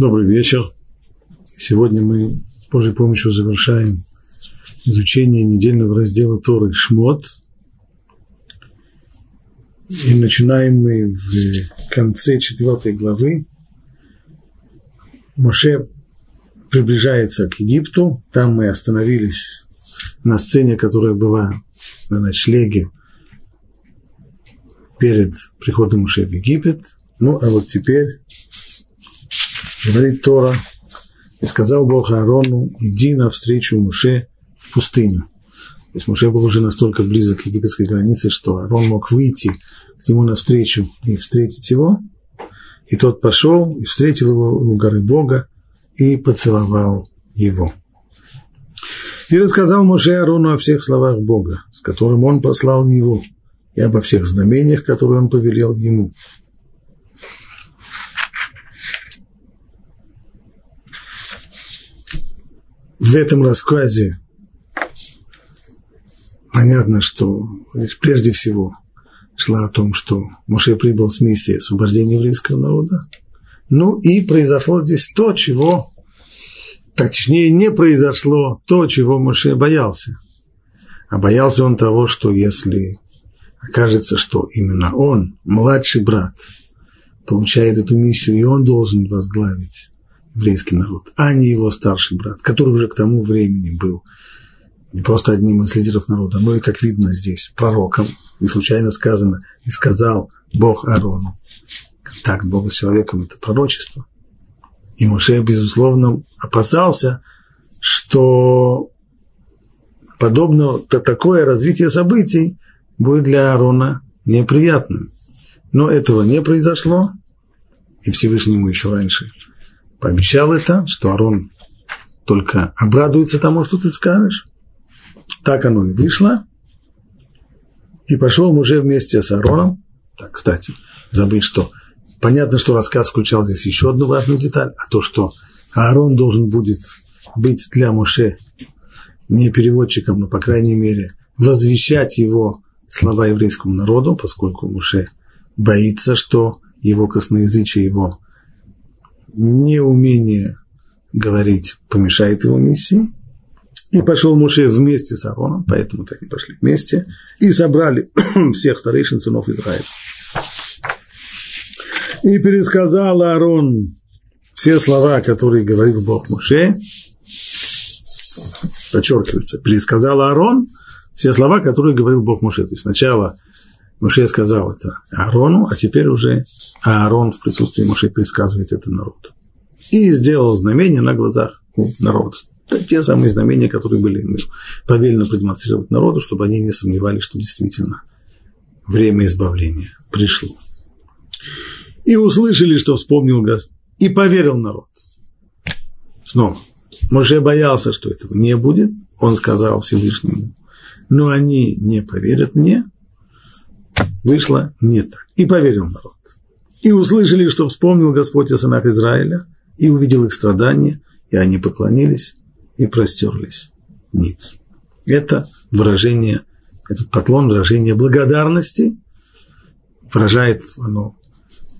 Добрый вечер. Сегодня мы с Божьей помощью завершаем изучение недельного раздела Торы Шмот. И начинаем мы в конце четвертой главы. Моше приближается к Египту. Там мы остановились на сцене, которая была на ночлеге перед приходом Моше в Египет. Ну, а вот теперь говорит Тора, и сказал Бог Аарону, иди навстречу Муше в пустыню. То есть Муше был уже настолько близок к египетской границе, что Аарон мог выйти к нему навстречу и встретить его. И тот пошел и встретил его у горы Бога и поцеловал его. И рассказал Муше Аарону о всех словах Бога, с которым он послал его, и обо всех знамениях, которые он повелел ему. В этом рассказе понятно, что прежде всего шла о том, что Моше прибыл с миссией освобождения еврейского народа. Ну и произошло здесь то, чего, точнее, не произошло то, чего Моше боялся. А боялся он того, что если окажется, что именно он, младший брат, получает эту миссию, и он должен возглавить еврейский народ, а не его старший брат, который уже к тому времени был не просто одним из лидеров народа, но и, как видно здесь, пророком. Не случайно сказано, и сказал Бог Аарону. Контакт Бога с человеком – это пророчество. И Моше, безусловно, опасался, что подобно такое развитие событий будет для Аарона неприятным. Но этого не произошло, и Всевышнему еще раньше пообещал это, что Арон только обрадуется тому, что ты скажешь. Так оно и вышло. И пошел муже вместе с Аароном. Так, кстати, забыть, что понятно, что рассказ включал здесь еще одну важную деталь, а то, что Аарон должен будет быть для Муше не переводчиком, но, по крайней мере, возвещать его слова еврейскому народу, поскольку Муше боится, что его косноязычие, его неумение говорить помешает его миссии. И пошел Муше вместе с Аароном, поэтому так и пошли вместе, и собрали всех старейшин сынов Израиля. И пересказал Аарон все слова, которые говорил Бог Муше, подчеркивается, пересказал Аарон все слова, которые говорил Бог Муше. То есть сначала Муше сказал это Аарону, а теперь уже Аарон в присутствии Муше предсказывает это народу. И сделал знамения на глазах у народа. Это те самые знамения, которые были повелено продемонстрировать народу, чтобы они не сомневались, что действительно время избавления пришло. И услышали, что вспомнил Господь, и поверил народ. Снова. Муше боялся, что этого не будет. Он сказал Всевышнему, но они не поверят мне, вышло не так. И поверил народ. И услышали, что вспомнил Господь о сынах Израиля, и увидел их страдания, и они поклонились и простерлись ниц. Это выражение, этот поклон, выражение благодарности, выражает оно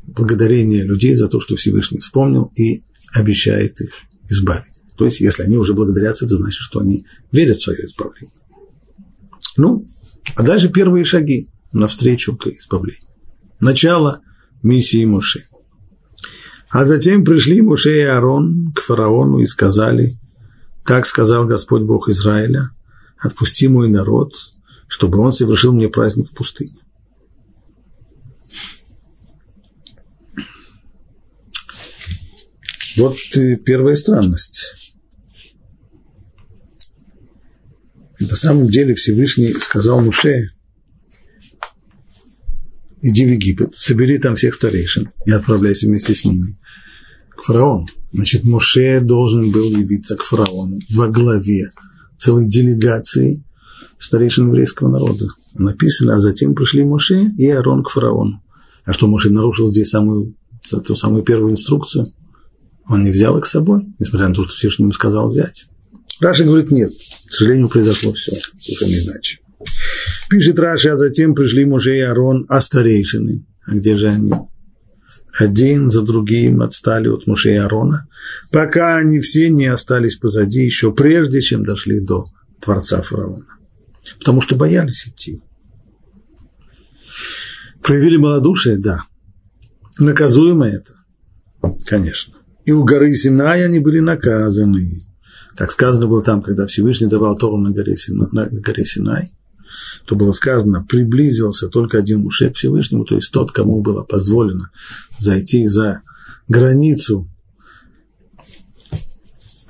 благодарение людей за то, что Всевышний вспомнил и обещает их избавить. То есть, если они уже благодарятся, это значит, что они верят в свое избавление. Ну, а дальше первые шаги навстречу к избавлению. Начало миссии Муше. А затем пришли Муше и Аарон к фараону и сказали, так сказал Господь Бог Израиля, отпусти мой народ, чтобы он совершил мне праздник в пустыне. Вот первая странность. На самом деле Всевышний сказал Муше, иди в Египет, собери там всех старейшин и отправляйся вместе с ними к фараону. Значит, Моше должен был явиться к фараону во главе целой делегации старейшин еврейского народа. Написано, а затем пришли Моше и Аарон к фараону. А что Моше нарушил здесь самую, ту самую первую инструкцию? Он не взял их с собой, несмотря на то, что Всевышний ему сказал взять. Раша говорит, нет, к сожалению, произошло все, совершенно иначе. Пишет Раши, а затем пришли мужи и Аарон, а старейшины. А где же они? один за другим отстали от Муше и Аарона, пока они все не остались позади, еще прежде, чем дошли до дворца фараона. Потому что боялись идти. Проявили малодушие? Да. Наказуемо это? Конечно. И у горы Синай они были наказаны. Как сказано было там, когда Всевышний давал Тору на горе Синай, то было сказано, приблизился только один Муше к Всевышнему, то есть тот, кому было позволено зайти за границу,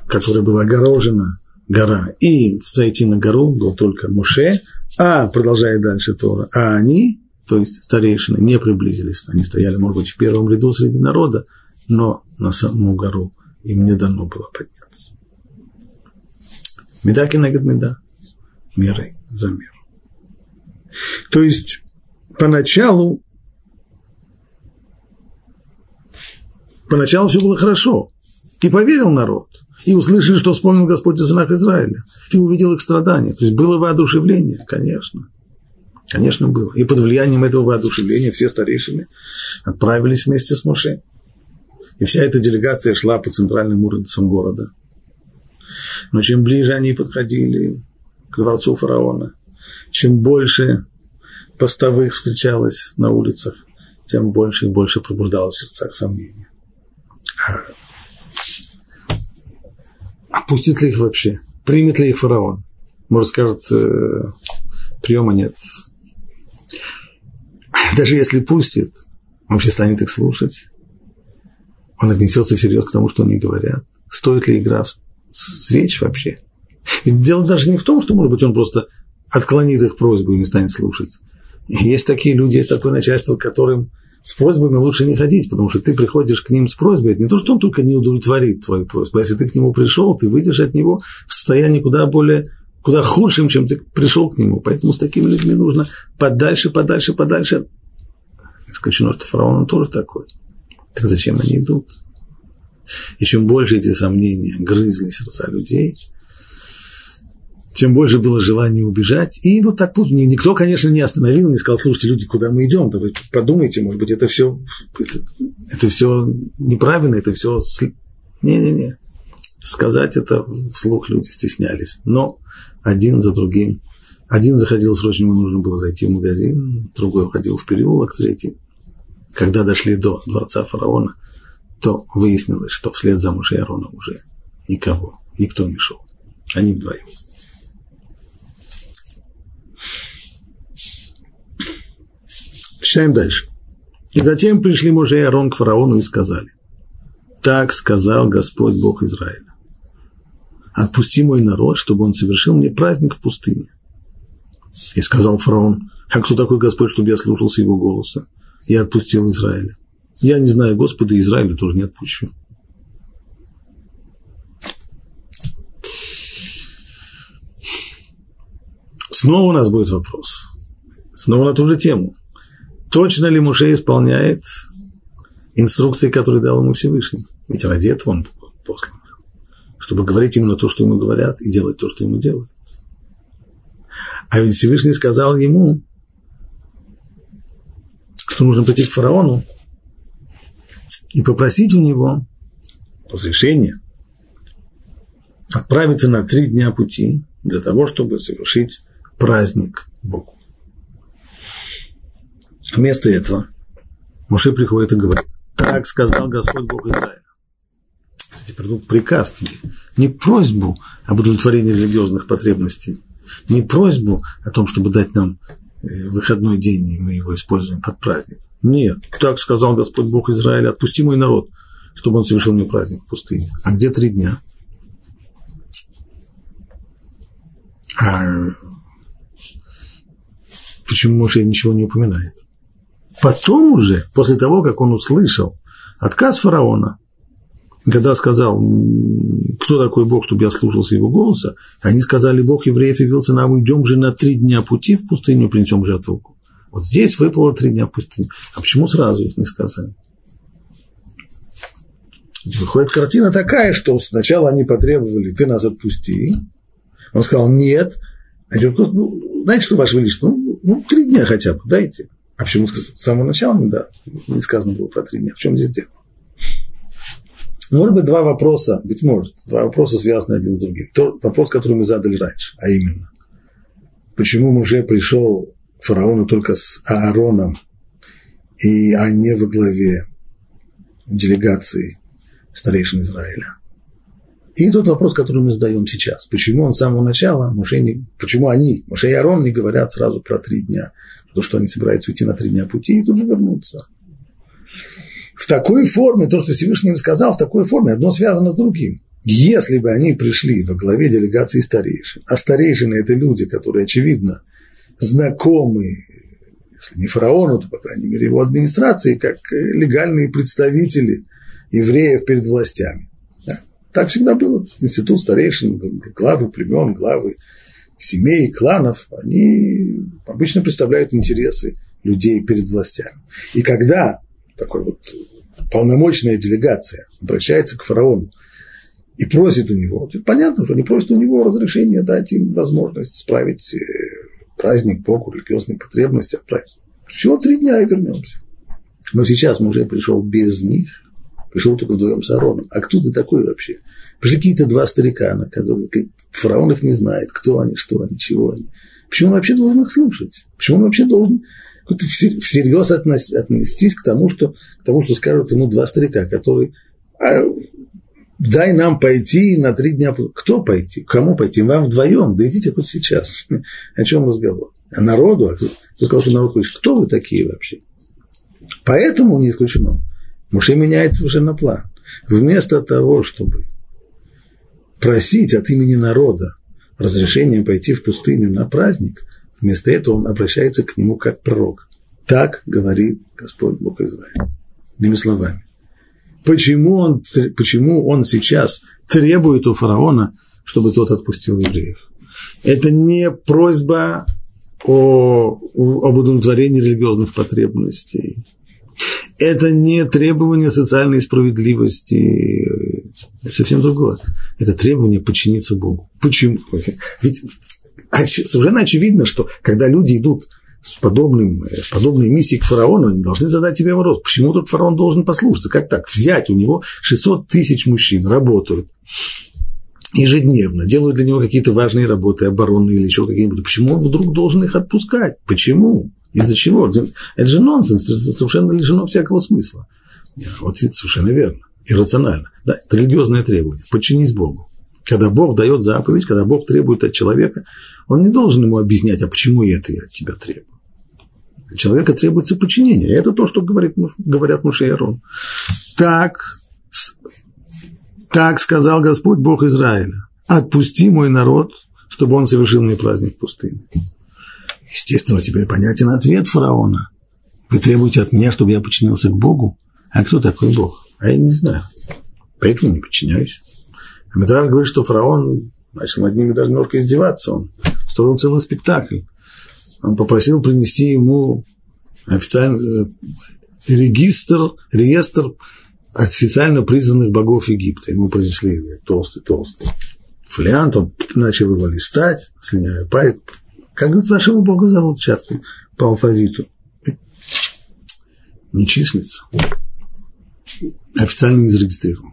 которая была огорожена, гора, и зайти на гору был только Муше, а, продолжая дальше Тора, а они, то есть старейшины, не приблизились, они стояли, может быть, в первом ряду среди народа, но на саму гору им не дано было подняться. Меда кинегет меда, мерой за мир. То есть поначалу, поначалу все было хорошо. И поверил народ. И услышали, что вспомнил Господь о сынах Израиля. И увидел их страдания. То есть было воодушевление, конечно. Конечно, было. И под влиянием этого воодушевления все старейшины отправились вместе с Моше. И вся эта делегация шла по центральным улицам города. Но чем ближе они подходили к дворцу фараона, чем больше постовых встречалось на улицах, тем больше и больше пробуждалось в сердцах сомнения. А пустит ли их вообще? Примет ли их фараон? Может, скажет, э, приема нет. Даже если пустит, он вообще станет их слушать. Он отнесется всерьез к тому, что они говорят. Стоит ли игра свеч вообще? И дело даже не в том, что, может быть, он просто отклонит их просьбу и не станет слушать. Есть такие люди, есть такое начальство, которым с просьбами лучше не ходить, потому что ты приходишь к ним с просьбой, это не то, что он только не удовлетворит твою просьбу, а если ты к нему пришел, ты выйдешь от него в состоянии куда более, куда худшим, чем ты пришел к нему. Поэтому с такими людьми нужно подальше, подальше, подальше. Исключено, что фараон он тоже такой. Так зачем они идут? И чем больше эти сомнения грызли сердца людей, тем больше было желание убежать. И вот так никто, конечно, не остановил, не сказал, слушайте, люди, куда мы идем? Давайте подумайте, может быть, это все, это, это все неправильно, это все... Не-не-не. Сказать это вслух люди стеснялись. Но один за другим. Один заходил срочно, ему нужно было зайти в магазин, другой уходил в переулок, третий. Когда дошли до дворца фараона, то выяснилось, что вслед за мужей Арона уже никого, никто не шел. Они вдвоем. Читаем дальше. И затем пришли мужи и Аарон к фараону и сказали, так сказал Господь Бог Израиля. Отпусти мой народ, чтобы он совершил мне праздник в пустыне. И сказал фараон, а кто такой Господь, чтобы я слушался его голоса? Я отпустил Израиля. Я не знаю Господа, и Израиля тоже не отпущу. Снова у нас будет вопрос. Снова на ту же тему точно ли Муше исполняет инструкции, которые дал ему Всевышний. Ведь ради этого он послан. Чтобы говорить именно то, что ему говорят, и делать то, что ему делают. А ведь Всевышний сказал ему, что нужно прийти к фараону и попросить у него разрешения отправиться на три дня пути для того, чтобы совершить праздник Богу. Вместо этого Муше приходит и говорит, так сказал Господь Бог Израиля. Теперь ну, приказ тебе, не просьбу об удовлетворении религиозных потребностей, не просьбу о том, чтобы дать нам э, выходной день, и мы его используем под праздник. Нет, так сказал Господь Бог Израиля, отпусти мой народ, чтобы он совершил мне праздник в пустыне. А где три дня? А почему Моше ничего не упоминает? Потом уже, после того, как он услышал отказ фараона, когда сказал, кто такой Бог, чтобы я слушался его голоса, они сказали, Бог евреев явился нам, уйдем же на три дня пути в пустыню, принесем жертву. Вот здесь выпало три дня в пустыню. А почему сразу их не сказали? Выходит картина такая, что сначала они потребовали, ты нас отпусти. Он сказал, нет. Они говорят, ну, знаете что, Ваше Величество, ну, ну, три дня хотя бы дайте. А почему с самого начала не, да, не сказано было про три дня? В чем здесь дело? Может быть, два вопроса, быть может, два вопроса связаны один с другим. Тот вопрос, который мы задали раньше, а именно, почему Муже пришел к фараону только с Аароном, и, а не во главе делегации старейшин Израиля. И тот вопрос, который мы задаем сейчас. Почему он с самого начала, Муше не, почему они, Муше и Арон, не говорят сразу про три дня? То, что они собираются уйти на три дня пути и тут же вернуться. В такой форме, то, что Всевышний им сказал, в такой форме, одно связано с другим. Если бы они пришли во главе делегации старейшин, а старейшины – это люди, которые, очевидно, знакомы, если не фараону, то, по крайней мере, его администрации, как легальные представители евреев перед властями. Так всегда было. Институт старейшин, главы племен, главы семей, кланов, они обычно представляют интересы людей перед властями. И когда такой вот полномочная делегация обращается к фараону и просит у него, понятно, что они просят у него разрешения дать им возможность справить э, праздник Богу, религиозные потребности отправить. Всего три дня и вернемся. Но сейчас мужей пришел без них, пришел только вдвоем с Аароном. А кто ты такой вообще? Пришли какие-то два старикана, которые фараон их не знает, кто они, что они, чего они. Почему он вообще должен их слушать? Почему он вообще должен всерьез отнестись к тому, что, к тому, что скажут ему два старика, которые а, дай нам пойти на три дня. Кто пойти? Кому пойти? Вам вдвоем? Да идите хоть сейчас. О чем разговор? А народу? А кто сказал, что народ хочет? Кто вы такие вообще? Поэтому не исключено. Муше меняет совершенно план. Вместо того, чтобы просить от имени народа разрешения пойти в пустыню на праздник, вместо этого он обращается к нему как пророк. Так говорит Господь Бог Израиля. Иными словами. Почему он, почему он сейчас требует у фараона, чтобы тот отпустил евреев? Это не просьба о, об удовлетворении религиозных потребностей это не требование социальной справедливости, совсем другое. Это требование подчиниться Богу. Почему? Ведь совершенно очевидно, что когда люди идут с, подобным, с подобной миссией к фараону, они должны задать себе вопрос, почему тут фараон должен послушаться? Как так? Взять у него 600 тысяч мужчин, работают ежедневно, делают для него какие-то важные работы, оборонные или еще какие-нибудь. Почему он вдруг должен их отпускать? Почему? Из-за чего? Это же нонсенс, это совершенно лишено всякого смысла. Вот это совершенно верно, иррационально. Да, это религиозное требование. Подчинись Богу. Когда Бог дает заповедь, когда Бог требует от человека, он не должен ему объяснять, а почему я это от тебя требую. От человека требуется подчинение. Это то, что говорит, говорят Муше и Арон. Так, так сказал Господь Бог Израиля. Отпусти мой народ, чтобы он совершил мне праздник в пустыне. Естественно, теперь понятен ответ фараона. Вы требуете от меня, чтобы я подчинился к Богу? А кто такой Бог? А я не знаю. Поэтому не подчиняюсь. А говорит, что фараон начал над ними даже немножко издеваться. Он строил целый спектакль. Он попросил принести ему официальный э, регистр, реестр официально признанных богов Египта. Ему принесли толстый-толстый фолиант, он начал его листать, слиняя палец, как вашего Бога зовут сейчас по алфавиту? Не числится. Официально не зарегистрирован.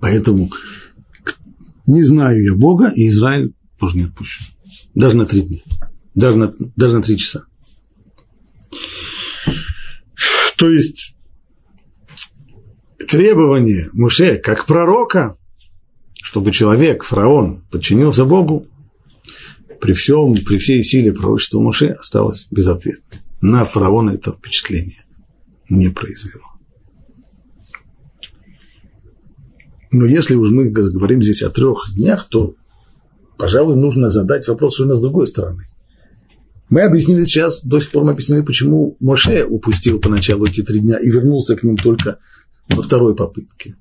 Поэтому не знаю я Бога, и Израиль тоже не отпущу. Даже на три дня. Даже на, даже на три часа. То есть требование Муше как пророка, чтобы человек, фараон, подчинился Богу, при всем, при всей силе пророчества Моше осталось без ответа. На фараона это впечатление не произвело. Но если уж мы говорим здесь о трех днях, то, пожалуй, нужно задать вопрос уже с другой стороны. Мы объяснили сейчас, до сих пор мы объяснили, почему Моше упустил поначалу эти три дня и вернулся к ним только во второй попытке.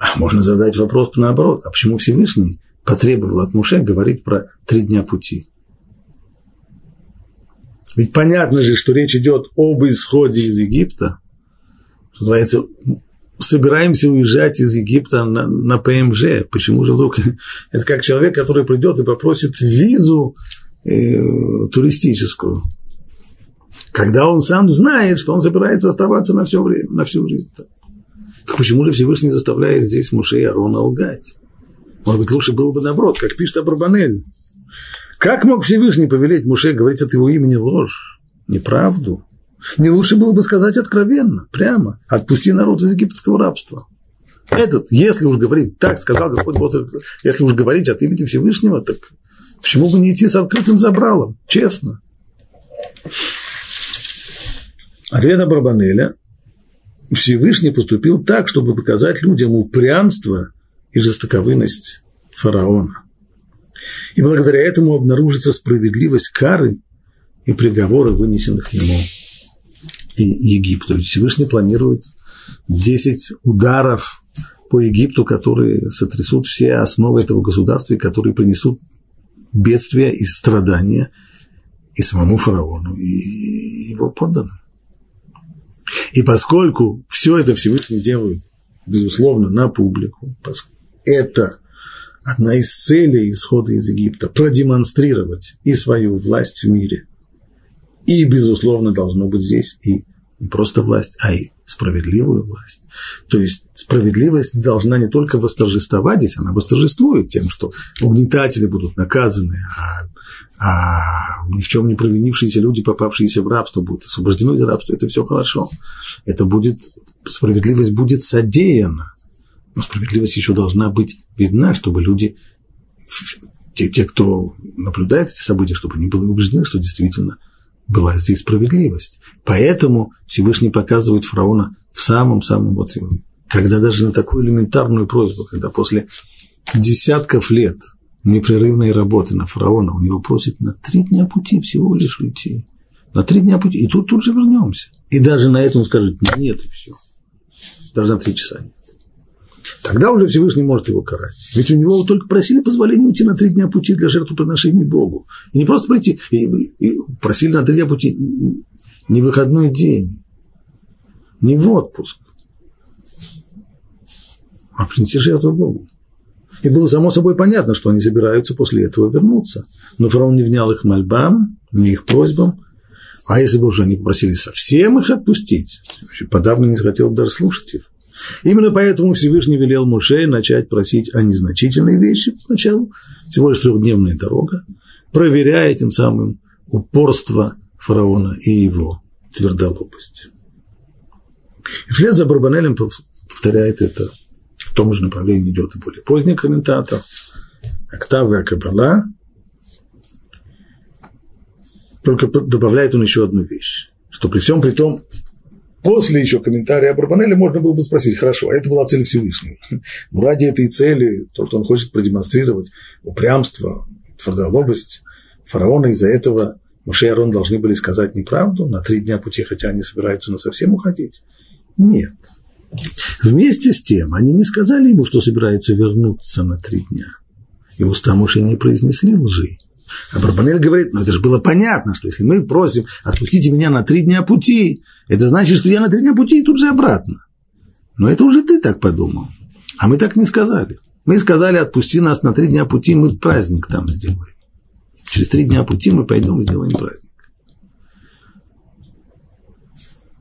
А можно задать вопрос наоборот, а почему Всевышний потребовал от Муше говорить про три дня пути. Ведь понятно же, что речь идет об исходе из Египта. Что называется, собираемся уезжать из Египта на, на ПМЖ. Почему же вдруг? Это как человек, который придет и попросит визу э, туристическую. когда он сам знает, что он собирается оставаться на все время, на всю жизнь. Так почему же Всевышний заставляет здесь Муше и Арона лгать? Может быть, лучше было бы наоборот, как пишет Абрабанель. Как мог Всевышний повелеть Муше говорить от его имени ложь, неправду? Не лучше было бы сказать откровенно, прямо, отпусти народ из египетского рабства. Этот, если уж говорить так, сказал Господь Бог, если уж говорить от имени Всевышнего, так почему бы не идти с открытым забралом, честно? Ответ Абрабанеля Всевышний поступил так, чтобы показать людям упрямство и жестоковыность фараона. И благодаря этому обнаружится справедливость кары и приговора, вынесенных ему и Египту. Всевышний планирует 10 ударов по Египту, которые сотрясут все основы этого государства и которые принесут бедствия и страдания и самому фараону, и его подданным. И поскольку все это Всевышний делает, безусловно, на публику, это одна из целей исхода из Египта – продемонстрировать и свою власть в мире. И, безусловно, должно быть здесь и не просто власть, а и справедливую власть. То есть справедливость должна не только восторжествовать здесь, она восторжествует тем, что угнетатели будут наказаны, а, а ни в чем не провинившиеся люди, попавшиеся в рабство, будут освобождены из рабства. Это все хорошо. Это будет, справедливость будет содеяна. Но справедливость еще должна быть видна, чтобы люди, те, те кто наблюдает эти события, чтобы они были убеждены, что действительно была здесь справедливость. Поэтому Всевышний показывает фараона в самом-самом вот когда даже на такую элементарную просьбу, когда после десятков лет непрерывной работы на фараона у него просит на три дня пути всего лишь уйти. На три дня пути. И тут тут же вернемся. И даже на этом он скажет нет, и все. Даже на три часа нет. Тогда уже Всевышний может его карать. Ведь у него только просили позволения уйти на три дня пути для жертвоприношений Богу. И не просто прийти, и, и просили на три дня пути не выходной день, не в отпуск, а принести жертву Богу. И было само собой понятно, что они собираются после этого вернуться. Но фараон не внял их мольбам, не их просьбам. А если бы уже они попросили совсем их отпустить, подавно не захотел бы даже слушать их. Именно поэтому Всевышний велел Муше начать просить о незначительной вещи сначала, всего лишь трехдневная дорога, проверяя тем самым упорство фараона и его твердолобость. И вслед за Барбанелем повторяет это, в том же направлении идет и более поздний комментатор, Октавы Акабала, только добавляет он еще одну вещь, что при всем при том После еще комментария Абрабанеля можно было бы спросить, хорошо, а это была цель Всевышнего. Но ради этой цели, то, что он хочет продемонстрировать, упрямство, твердолобость фараона, из-за этого Муше и Арон должны были сказать неправду на три дня пути, хотя они собираются на совсем уходить? Нет. Вместе с тем, они не сказали ему, что собираются вернуться на три дня. И уста Муше не произнесли лжи. А Барбанель говорит, ну это же было понятно, что если мы просим, отпустите меня на три дня пути, это значит, что я на три дня пути и тут же обратно. Но это уже ты так подумал. А мы так не сказали. Мы сказали, отпусти нас на три дня пути, мы праздник там сделаем. Через три дня пути мы пойдем и сделаем праздник.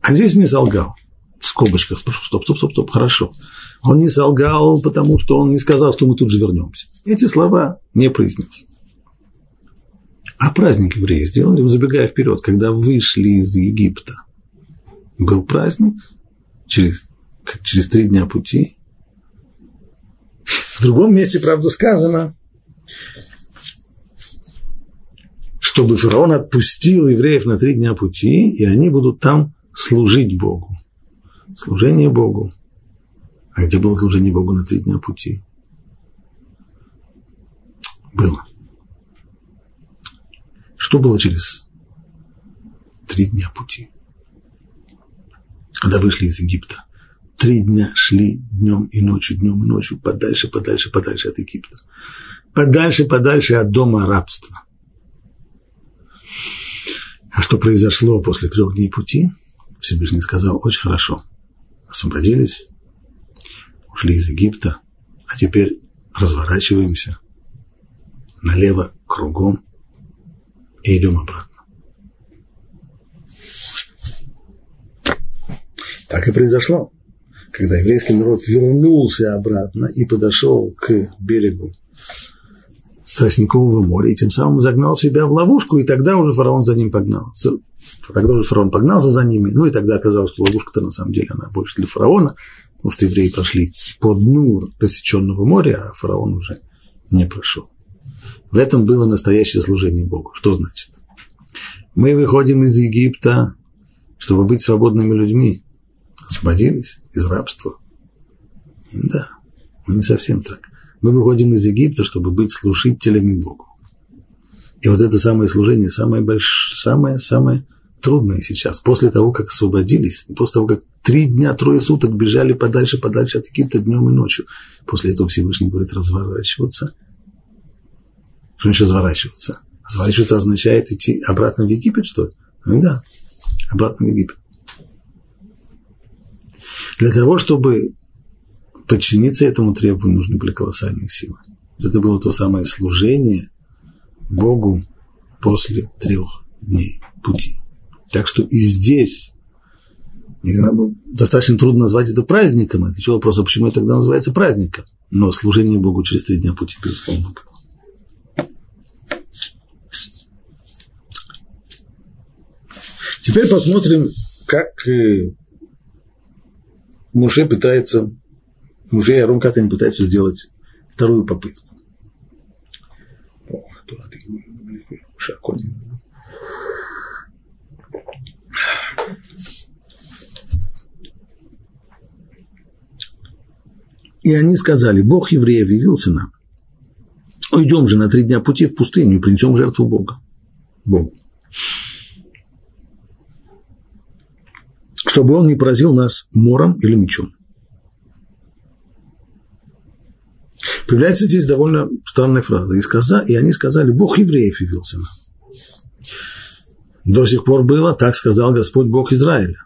А здесь не солгал. В скобочках спрошу, стоп, стоп, стоп, стоп, хорошо. Он не солгал, потому что он не сказал, что мы тут же вернемся. Эти слова не произнес. А праздник евреи сделали, забегая вперед, когда вышли из Египта. Был праздник через, через три дня пути. В другом месте, правда, сказано, чтобы фараон отпустил евреев на три дня пути, и они будут там служить Богу. Служение Богу. А где было служение Богу на три дня пути? Было. Что было через три дня пути? Когда вышли из Египта. Три дня шли днем и ночью, днем и ночью, подальше, подальше, подальше от Египта. Подальше, подальше от дома рабства. А что произошло после трех дней пути? Всевышний сказал, очень хорошо. Освободились, ушли из Египта, а теперь разворачиваемся налево кругом и идем обратно. Так и произошло. Когда еврейский народ вернулся обратно и подошел к берегу Тростникового моря, и тем самым загнал себя в ловушку, и тогда уже фараон за ним погнал. Тогда уже фараон погнался за ними, ну и тогда оказалось, что ловушка-то на самом деле она больше для фараона, потому что евреи прошли по дну рассеченного моря, а фараон уже не прошел. В этом было настоящее служение Богу. Что значит? Мы выходим из Египта, чтобы быть свободными людьми. Освободились из рабства. Да, не совсем так. Мы выходим из Египта, чтобы быть служителями Богу. И вот это самое служение, самое большое, самое, самое трудное сейчас. После того, как освободились, после того, как три дня, трое суток бежали подальше, подальше от Египта днем и ночью. После этого Всевышний говорит разворачиваться. Что значит разворачиваться? Разворачиваться означает идти обратно в Египет, что ли? Ну да, обратно в Египет. Для того, чтобы подчиниться этому требованию нужны были колоссальные силы. Это было то самое служение Богу после трех дней пути. Так что и здесь достаточно трудно назвать это праздником. Это вопрос, а почему это тогда называется праздником? Но служение Богу через три дня пути, безусловно, было. Теперь посмотрим, как э, Муше пытается мужей Арон, как они пытаются сделать вторую попытку. И они сказали, Бог евреев явился нам. Уйдем же на три дня пути в пустыню и принесем жертву Бога. Богу. Чтобы он не поразил нас мором или мечом. Появляется здесь довольно странная фраза. И, сказа, и они сказали, Бог евреев явился нам. До сих пор было, так сказал Господь Бог Израиля.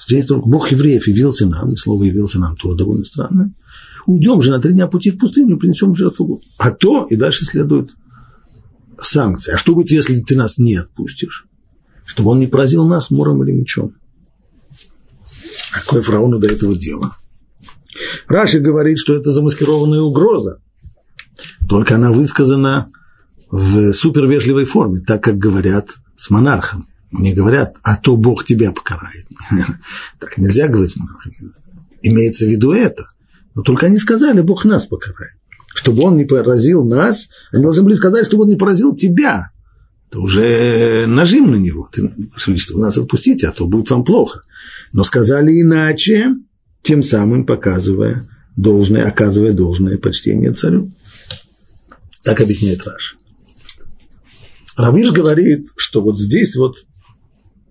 Здесь только Бог евреев явился нам, и слово явился нам тоже довольно странное. Уйдем же на три дня пути в пустыню, принесем жертву. А то, и дальше следует санкции. А что будет, если ты нас не отпустишь? Чтобы он не поразил нас мором или мечом. Какое фараону до этого дело? Раши говорит, что это замаскированная угроза, только она высказана в супервежливой форме, так как говорят с монархом. Мне говорят, а то Бог тебя покарает. Так нельзя говорить с монархом. Имеется в виду это. Но только они сказали, Бог нас покарает. Чтобы он не поразил нас, они должны были сказать, чтобы он не поразил тебя. Это уже нажим на него. Ты, вы нас отпустите, а то будет вам плохо. Но сказали иначе, тем самым показывая должное, оказывая должное почтение царю. Так объясняет Раш. Равиш говорит, что вот здесь вот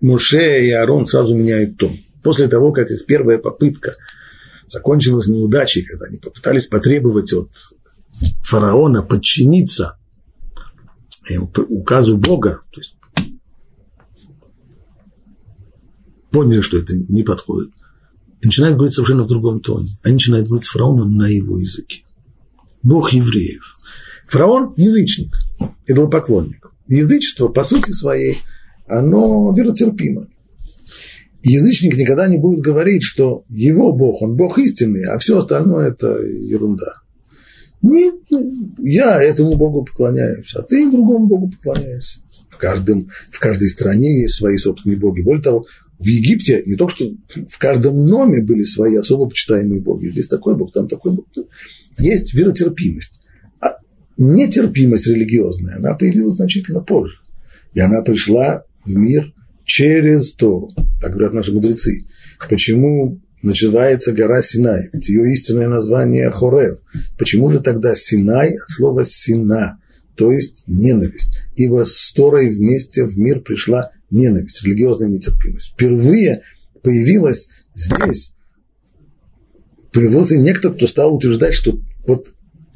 Муше и Аарон сразу меняют тон. После того, как их первая попытка закончилась неудачей, когда они попытались потребовать от фараона подчиниться указу Бога, то есть поняли, что это не подходит – начинает говорить совершенно в другом тоне. Они начинают говорить с фараоном на его языке. Бог евреев. Фараон – язычник, идолопоклонник. Язычество, по сути своей, оно веротерпимо. язычник никогда не будет говорить, что его Бог, он Бог истинный, а все остальное – это ерунда. Нет, я этому Богу поклоняюсь, а ты другому Богу поклоняешься. В, каждом, в каждой стране есть свои собственные боги. Более того, в Египте не только что в каждом доме были свои особо почитаемые боги. Здесь такой бог, там такой бог. Есть веротерпимость. А нетерпимость религиозная, она появилась значительно позже. И она пришла в мир через то, так говорят наши мудрецы. Почему называется гора Синай? Ведь ее истинное название Хорев. Почему же тогда Синай от слова Сина, то есть ненависть? Ибо с Торой вместе в мир пришла ненависть, религиозная нетерпимость. Впервые появилась здесь, появился некто, кто стал утверждать, что вот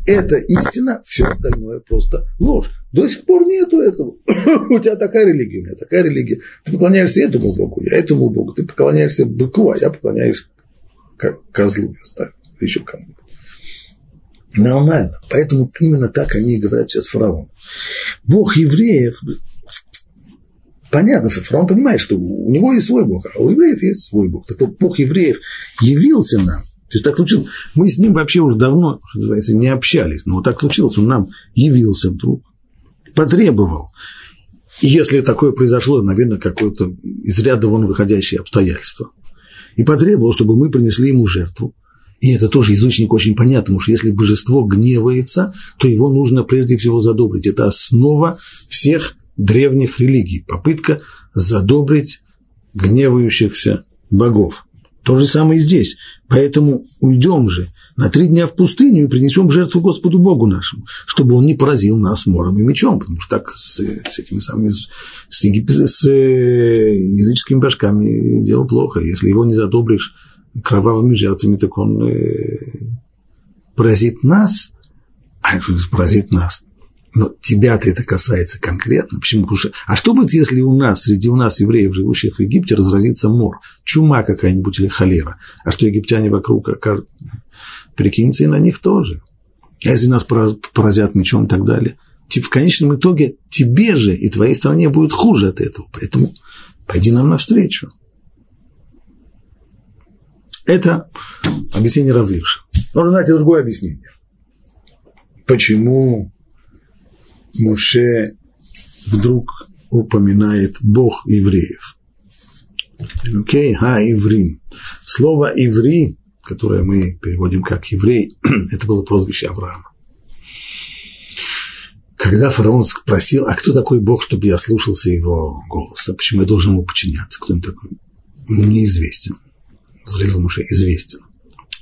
это истина, все остальное просто ложь. До сих пор нету этого. у тебя такая религия, у меня такая религия. Ты поклоняешься этому Богу, я этому Богу. Ты поклоняешься быку, а я поклоняюсь козлу, я еще кому-нибудь. Нормально. Поэтому именно так они и говорят сейчас фараону. Бог евреев понятно, фараон понимает, что у него есть свой Бог, а у евреев есть свой Бог. Так вот, Бог евреев явился нам. То есть так случилось. Мы с ним вообще уже давно, что называется, не общались. Но вот так случилось, он нам явился вдруг, потребовал. И если такое произошло, наверное, какое-то из ряда вон выходящее обстоятельство. И потребовал, чтобы мы принесли ему жертву. И это тоже язычник очень понятно, потому что если божество гневается, то его нужно прежде всего задобрить. Это основа всех древних религий. Попытка задобрить гневающихся богов. То же самое и здесь. Поэтому уйдем же на три дня в пустыню и принесем жертву Господу Богу нашему, чтобы Он не поразил нас мором и мечом, потому что так с, с этими самыми с, егип... с э, языческими башками дело плохо. Если его не задобришь кровавыми жертвами, так он э, поразит нас, а поразит нас. Но тебя-то это касается конкретно. Почему? Потому что, а что будет, если у нас, среди у нас, евреев, живущих в Египте, разразится мор? Чума какая-нибудь или холера? А что египтяне вокруг, как, прикиньте, и на них тоже. А если нас поразят мечом и так далее? Типа, в конечном итоге тебе же и твоей стране будет хуже от этого. Поэтому пойди нам навстречу. Это объяснение Равлиша. Нужно знать и другое объяснение. Почему Моше вдруг упоминает Бог евреев? Окей, okay, ха. Слово иври, которое мы переводим как еврей, это было прозвище Авраама. Когда фараон спросил, а кто такой Бог, чтобы я слушался его голоса, почему я должен ему подчиняться, кто он такой, мне известен зрелому уже известен.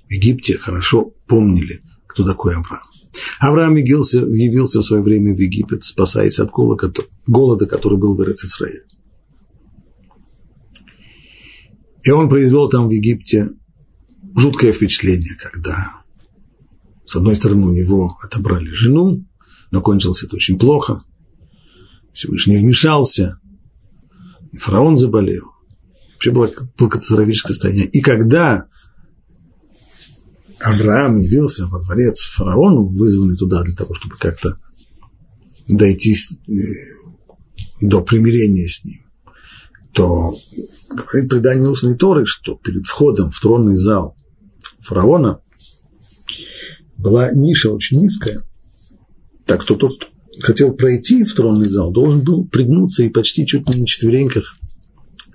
В Египте хорошо помнили, кто такой Авраам. Авраам явился, явился в свое время в Египет, спасаясь от голода, который был в Израиле. И он произвел там в Египте жуткое впечатление, когда, с одной стороны, у него отобрали жену, но кончилось это очень плохо. Всевышний вмешался, и фараон заболел. Вообще было, было катастрофическое состояние. И когда Авраам явился во дворец фараону, вызванный туда для того, чтобы как-то дойти э, до примирения с ним, то говорит предание устной Торы, что перед входом в тронный зал фараона была ниша очень низкая, так что тот, кто хотел пройти в тронный зал, должен был пригнуться и почти чуть ли на четвереньках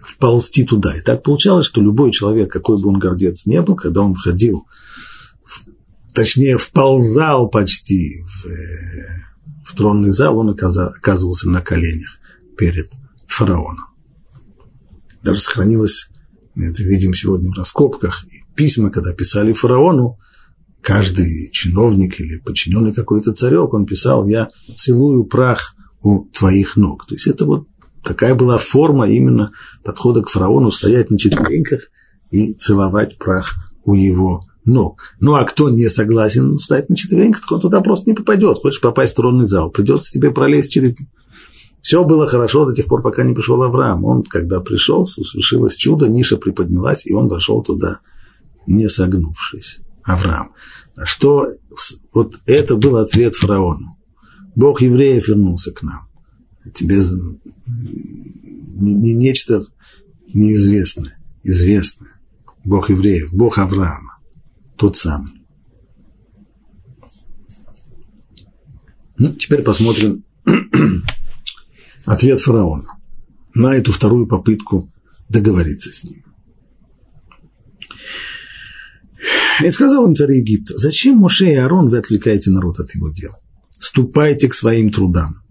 вползти туда. И так получалось, что любой человек, какой бы он гордец не был, когда он входил, точнее, вползал почти в, э, в тронный зал, он оказывался на коленях перед фараоном. Даже сохранилось, мы это видим сегодня в раскопках, письма, когда писали фараону, каждый чиновник или подчиненный какой-то царек, он писал, я целую прах у твоих ног. То есть это вот Такая была форма именно подхода к фараону, стоять на четвереньках и целовать прах у его ног. Ну, а кто не согласен стоять на четвереньках, так он туда просто не попадет. Хочешь попасть в тронный зал, придется тебе пролезть через... Все было хорошо до тех пор, пока не пришел Авраам. Он, когда пришел, совершилось чудо, ниша приподнялась, и он вошел туда, не согнувшись. Авраам. А что вот это был ответ фараону. Бог евреев вернулся к нам тебе не, не нечто неизвестное, известное. Бог евреев, Бог Авраама, тот самый. Ну, теперь посмотрим ответ фараона на эту вторую попытку договориться с ним. И сказал им царь Египта, зачем Моше и Аарон вы отвлекаете народ от его дел? Ступайте к своим трудам.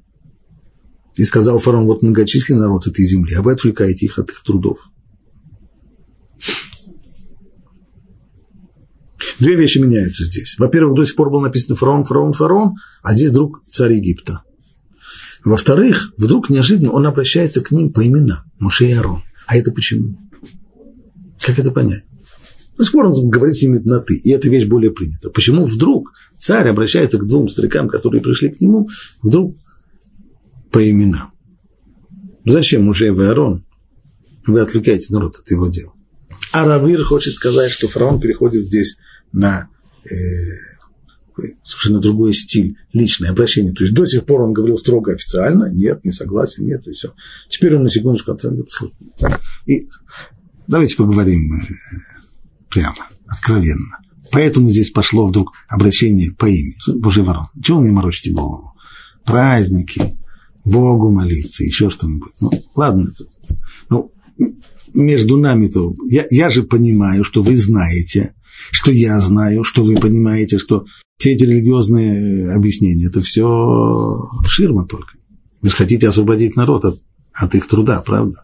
И сказал фараон, вот многочисленный народ этой земли, а вы отвлекаете их от их трудов. Две вещи меняются здесь. Во-первых, до сих пор было написано фараон, фараон, фараон, а здесь вдруг царь Египта. Во-вторых, вдруг неожиданно он обращается к ним по именам, Муше и Арон. А это почему? Как это понять? До сих пор он говорит с ними на «ты», и эта вещь более принята. Почему вдруг царь обращается к двум старикам, которые пришли к нему, вдруг по именам. Зачем уже и Аарон? Вы отвлекаете народ от его дела. А Равир хочет сказать, что фараон переходит здесь на э, совершенно другой стиль, личное обращение. То есть до сих пор он говорил строго официально, нет, не согласен, нет, и все. Теперь он на секундочку говорит, и давайте поговорим э, прямо, откровенно. Поэтому здесь пошло вдруг обращение по имени. Божий ворон, чего вы мне морочите голову? Праздники, Богу молиться, еще что-нибудь. Ну, ладно. Ну, между нами-то, я, я же понимаю, что вы знаете, что я знаю, что вы понимаете, что все эти религиозные объяснения, это все ширма только. Вы же хотите освободить народ от, от их труда, правда?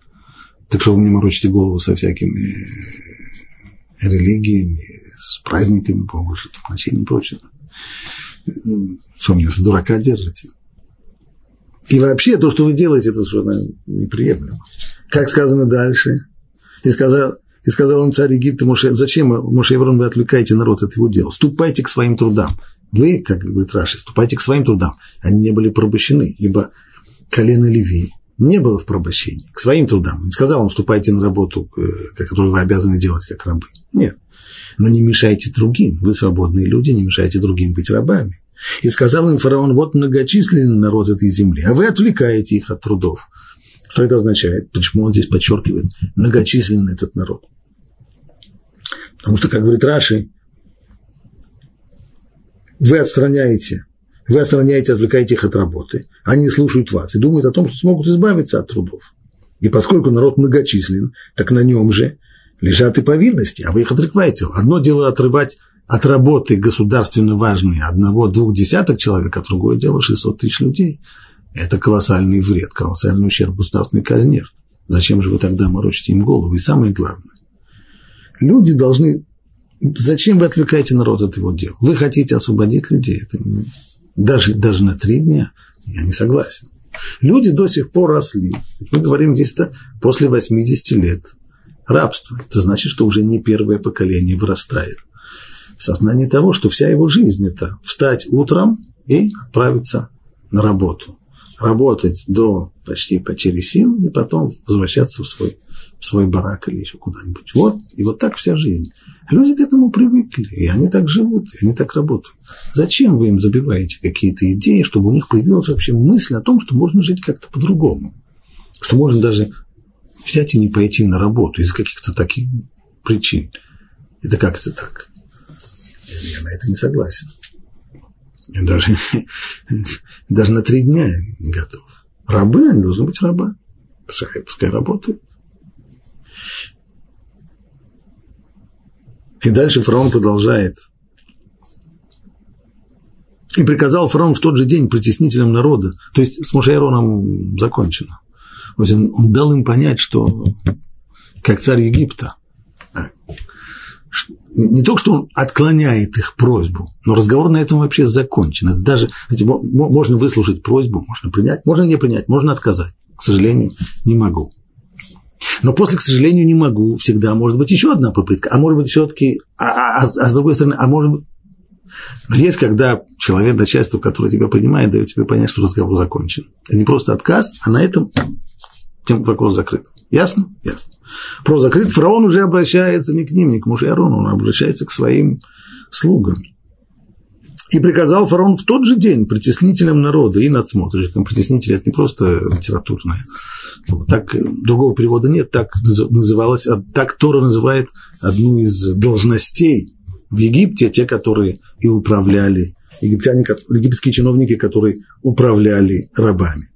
Так что вы мне морочите голову со всякими религиями, с праздниками, Богу, значением и прочим. Что меня за дурака держите? И вообще то, что вы делаете, это совершенно неприемлемо. Как сказано дальше? И сказал, и сказал им царь Египта, Моше, зачем, Моше Еврон, вы отвлекаете народ от его дела? Ступайте к своим трудам. Вы, как говорит Раши, ступайте к своим трудам. Они не были порабощены, ибо колено Леви не было в порабощении, к своим трудам. Не сказал он, ступайте на работу, э, которую вы обязаны делать как рабы. Нет. Но не мешайте другим. Вы свободные люди, не мешайте другим быть рабами. И сказал им фараон, вот многочисленный народ этой земли, а вы отвлекаете их от трудов. Что это означает? Почему он здесь подчеркивает многочисленный этот народ? Потому что, как говорит Раши, вы отстраняете, вы отстраняете, отвлекаете их от работы, они слушают вас и думают о том, что смогут избавиться от трудов. И поскольку народ многочислен, так на нем же лежат и повинности, а вы их отрываете. Одно дело отрывать от работы государственно важные одного-двух десяток человек, а другое дело 600 тысяч людей. Это колоссальный вред, колоссальный ущерб государственной казне. Зачем же вы тогда морочите им голову? И самое главное, люди должны... Зачем вы отвлекаете народ от его дел? Вы хотите освободить людей? Это не... даже, даже на три дня я не согласен. Люди до сих пор росли. Мы говорим здесь-то после 80 лет рабства. Это значит, что уже не первое поколение вырастает сознание того, что вся его жизнь – это встать утром и отправиться на работу. Работать до почти потери сил и потом возвращаться в свой, в свой барак или еще куда-нибудь. Вот, и вот так вся жизнь. Люди к этому привыкли, и они так живут, и они так работают. Зачем вы им забиваете какие-то идеи, чтобы у них появилась вообще мысль о том, что можно жить как-то по-другому? Что можно даже взять и не пойти на работу из каких-то таких причин. Это как это так? Я на это не согласен. Я даже, даже на три дня не готов. Рабы, они должны быть раба. Пускай, пускай работают. И дальше фараон продолжает. И приказал фараон в тот же день притеснителям народа. То есть с Мушайроном закончено. Он, он дал им понять, что как царь Египта, не только что он отклоняет их просьбу, но разговор на этом вообще закончен. Это даже знаете, можно выслушать просьбу, можно принять, можно не принять, можно отказать. К сожалению, не могу. Но после, к сожалению, не могу, всегда может быть еще одна попытка, а может быть все-таки, а, а, а с другой стороны, а может быть, есть, когда человек, начальство, которое тебя принимает, дает тебе понять, что разговор закончен. Это не просто отказ, а на этом тем вопрос закрыт. Ясно? Ясно. Про закрыт фараон уже обращается не к ним, не к мужу Арону, он обращается к своим слугам. И приказал фараон в тот же день притеснителям народа и надсмотрщикам. Притеснители – это не просто литературное. Так, другого перевода нет, так называлось, а так Тора называет одну из должностей в Египте, те, которые и управляли, египтяне, египетские чиновники, которые управляли рабами.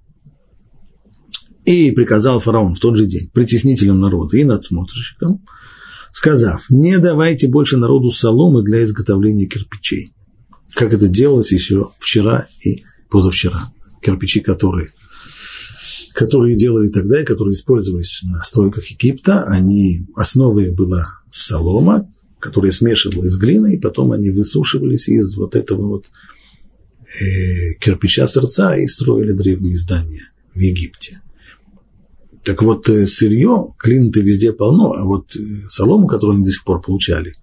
И приказал фараон в тот же день притеснителям народа и надсмотрщикам, сказав, не давайте больше народу соломы для изготовления кирпичей, как это делалось еще вчера и позавчера. Кирпичи, которые, которые делали тогда и которые использовались на стройках Египта, они, основой была солома, которая смешивалась с глиной, и потом они высушивались из вот этого вот э, кирпича сердца и строили древние здания в Египте. Так вот, э, сырье, клина-то везде полно, а вот э, солому, которую они до сих пор получали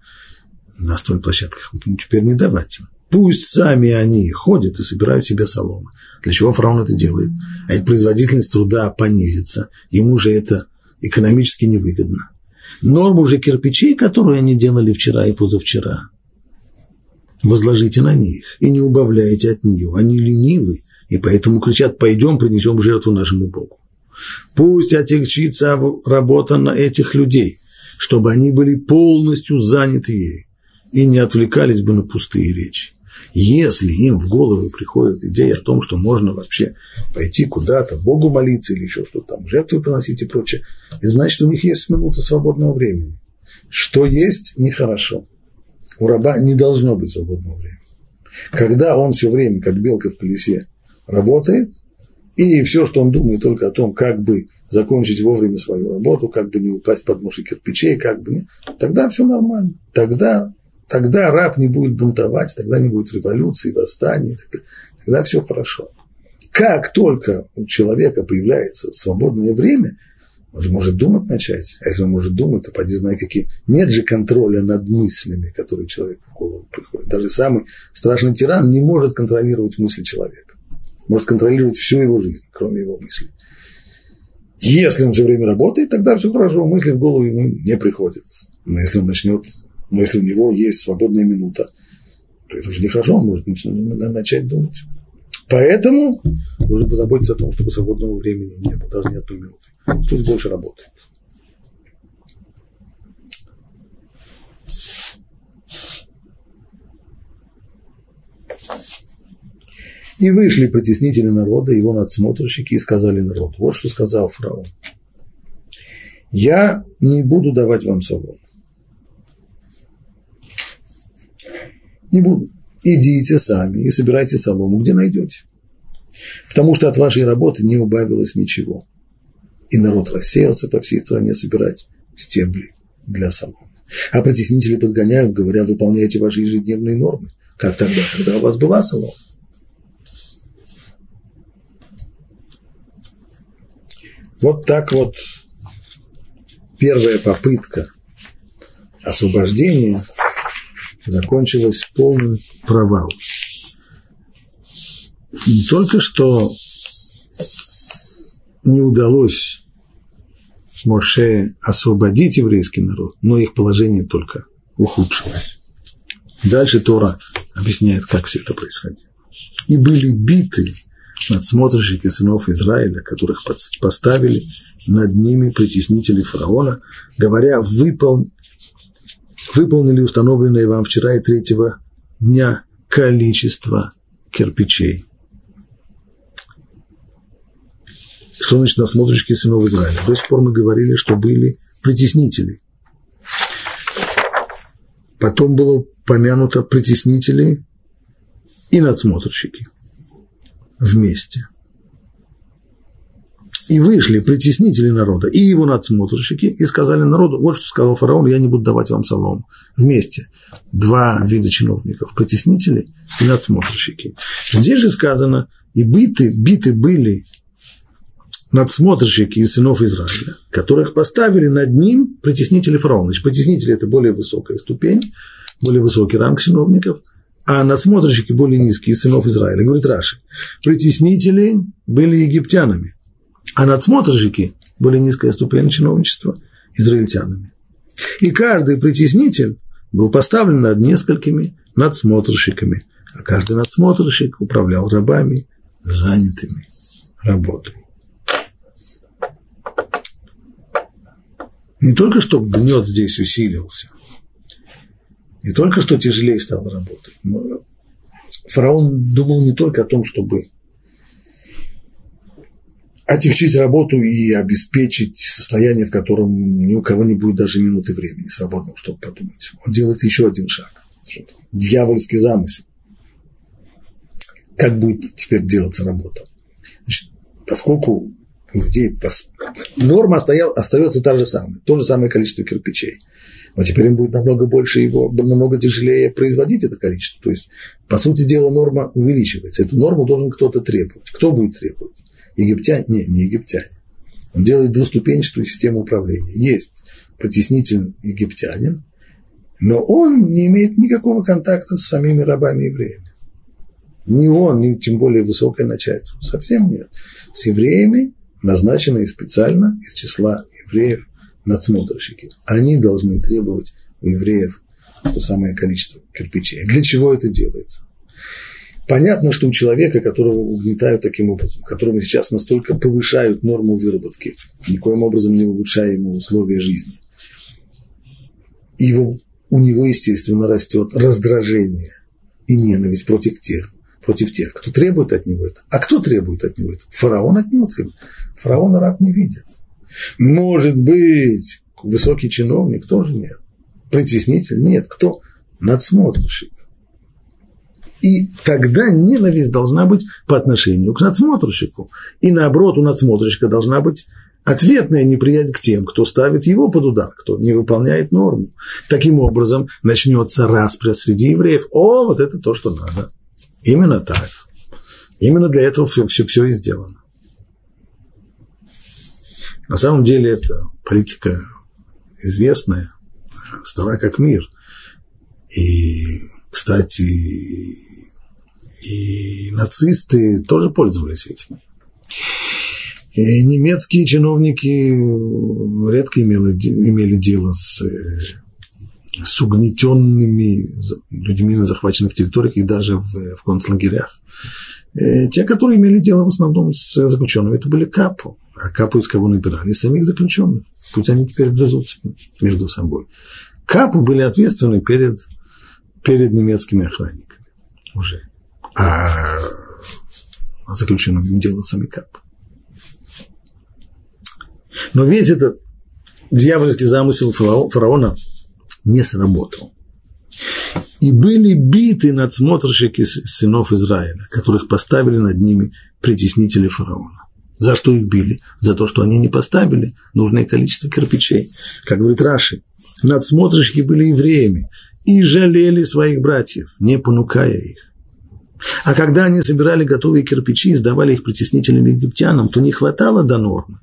на стройплощадках, теперь не давать им. Пусть сами они ходят и собирают себе солому. Для чего фараон это делает? А ведь производительность труда понизится, ему же это экономически невыгодно. Норму же кирпичей, которые они делали вчера и позавчера, возложите на них и не убавляйте от нее. Они ленивы, и поэтому кричат, пойдем принесем жертву нашему Богу. Пусть отягчится работа на этих людей, чтобы они были полностью заняты ей и не отвлекались бы на пустые речи. Если им в голову приходит идея о том, что можно вообще пойти куда-то, Богу молиться или еще что-то там, жертвы приносить и прочее, это значит, у них есть минута свободного времени. Что есть, нехорошо. У раба не должно быть свободного времени. Когда он все время, как белка в колесе, работает, и все, что он думает только о том, как бы закончить вовремя свою работу, как бы не упасть под ножи кирпичей, как бы не... Тогда все нормально. Тогда Тогда раб не будет бунтовать, тогда не будет революции, восстаний, тогда, тогда все хорошо. Как только у человека появляется свободное время, он же может думать начать. А если он может думать, то поди знай какие. Нет же контроля над мыслями, которые человеку в голову приходят. Даже самый страшный тиран не может контролировать мысли человека. Может контролировать всю его жизнь, кроме его мыслей. Если он все время работает, тогда все хорошо, мысли в голову ему не приходят. Но если он начнет но если у него есть свободная минута, то это уже нехорошо, он может начать думать. Поэтому нужно позаботиться о том, чтобы свободного времени не было, даже ни одной минуты. Пусть больше работает. И вышли притеснители народа, его надсмотрщики, и сказали народу, вот что сказал фараон. Я не буду давать вам солому. Не буду. Идите сами и собирайте солому, где найдете. Потому что от вашей работы не убавилось ничего. И народ рассеялся по всей стране собирать стебли для соломы. А притеснители подгоняют, говоря, выполняйте ваши ежедневные нормы. Как тогда, когда у вас была солома? Вот так вот первая попытка освобождения закончилась полным провалом. Не только что не удалось Моше освободить еврейский народ, но их положение только ухудшилось. Дальше Тора объясняет, как все это происходило. И были биты надсмотрщики сынов Израиля, которых поставили над ними притеснители фараона, говоря, выпол выполнили установленное вам вчера и третьего дня количество кирпичей. Что значит насмотрщики сынов Израиля? До сих пор мы говорили, что были притеснители. Потом было помянуто притеснители и надсмотрщики вместе – и вышли притеснители народа и его надсмотрщики и сказали народу, вот что сказал фараон, я не буду давать вам солому. Вместе два вида чиновников, притеснители и надсмотрщики. Здесь же сказано, и биты, биты были надсмотрщики из сынов Израиля, которых поставили над ним притеснители фараона. Значит, притеснители – это более высокая ступень, более высокий ранг чиновников, а надсмотрщики более низкие из сынов Израиля. Говорит Раши, притеснители были египтянами, а надсмотрщики были низкая ступень чиновничества израильтянами. И каждый притеснитель был поставлен над несколькими надсмотрщиками, а каждый надсмотрщик управлял рабами, занятыми работой. Не только что гнет здесь усилился, не только что тяжелее стало работать, но фараон думал не только о том, чтобы отягчить работу и обеспечить состояние, в котором ни у кого не будет даже минуты времени свободного, чтобы подумать. Он делает еще один шаг. Дьявольский замысел. Как будет теперь делаться работа? Значит, поскольку людей норма остаял, остается та же самая, то же самое количество кирпичей. Но теперь им будет намного больше его, намного тяжелее производить это количество. То есть, по сути дела, норма увеличивается. Эту норму должен кто-то требовать. Кто будет требовать? египтяне, не, не египтяне. Он делает двуступенчатую систему управления. Есть притеснитель египтянин, но он не имеет никакого контакта с самими рабами-евреями. Ни он, ни тем более высокое начальство. Совсем нет. С евреями, назначенные специально из числа евреев надсмотрщики. Они должны требовать у евреев то самое количество кирпичей. Для чего это делается? Понятно, что у человека, которого угнетают таким образом, которому сейчас настолько повышают норму выработки, никоим образом не улучшая ему условия жизни, его, у него, естественно, растет раздражение и ненависть против тех, против тех, кто требует от него это. А кто требует от него это? Фараон от него требует. Фараон раб не видит. Может быть, высокий чиновник тоже нет. Притеснитель нет. Кто? Надсмотрщик. И тогда ненависть должна быть по отношению к надсмотрщику. И наоборот, у надсмотрщика должна быть ответное неприятие к тем, кто ставит его под удар, кто не выполняет норму. Таким образом, начнется распря среди евреев. О, вот это то, что надо. Именно так. Именно для этого все, все, все и сделано. На самом деле это политика известная, стара как мир. И, кстати, и нацисты тоже пользовались этим. И немецкие чиновники редко имели, имели дело с, с угнетенными людьми на захваченных территориях и даже в, в концлагерях. И те, которые имели дело в основном с заключенными, это были капу. А капу из кого набирали? Из самих заключенных. Пусть они теперь грызутся между собой. Капу были ответственны перед, перед немецкими охранниками уже. А, заключенным делал сами капу. Но весь этот дьявольский замысел фараона не сработал. И были биты надсмотрщики сынов Израиля, которых поставили над ними притеснители фараона. За что их били? За то, что они не поставили нужное количество кирпичей. Как говорит Раши, надсмотрщики были евреями и жалели своих братьев, не понукая их. А когда они собирали готовые кирпичи и сдавали их притеснителям египтянам, то не хватало до нормы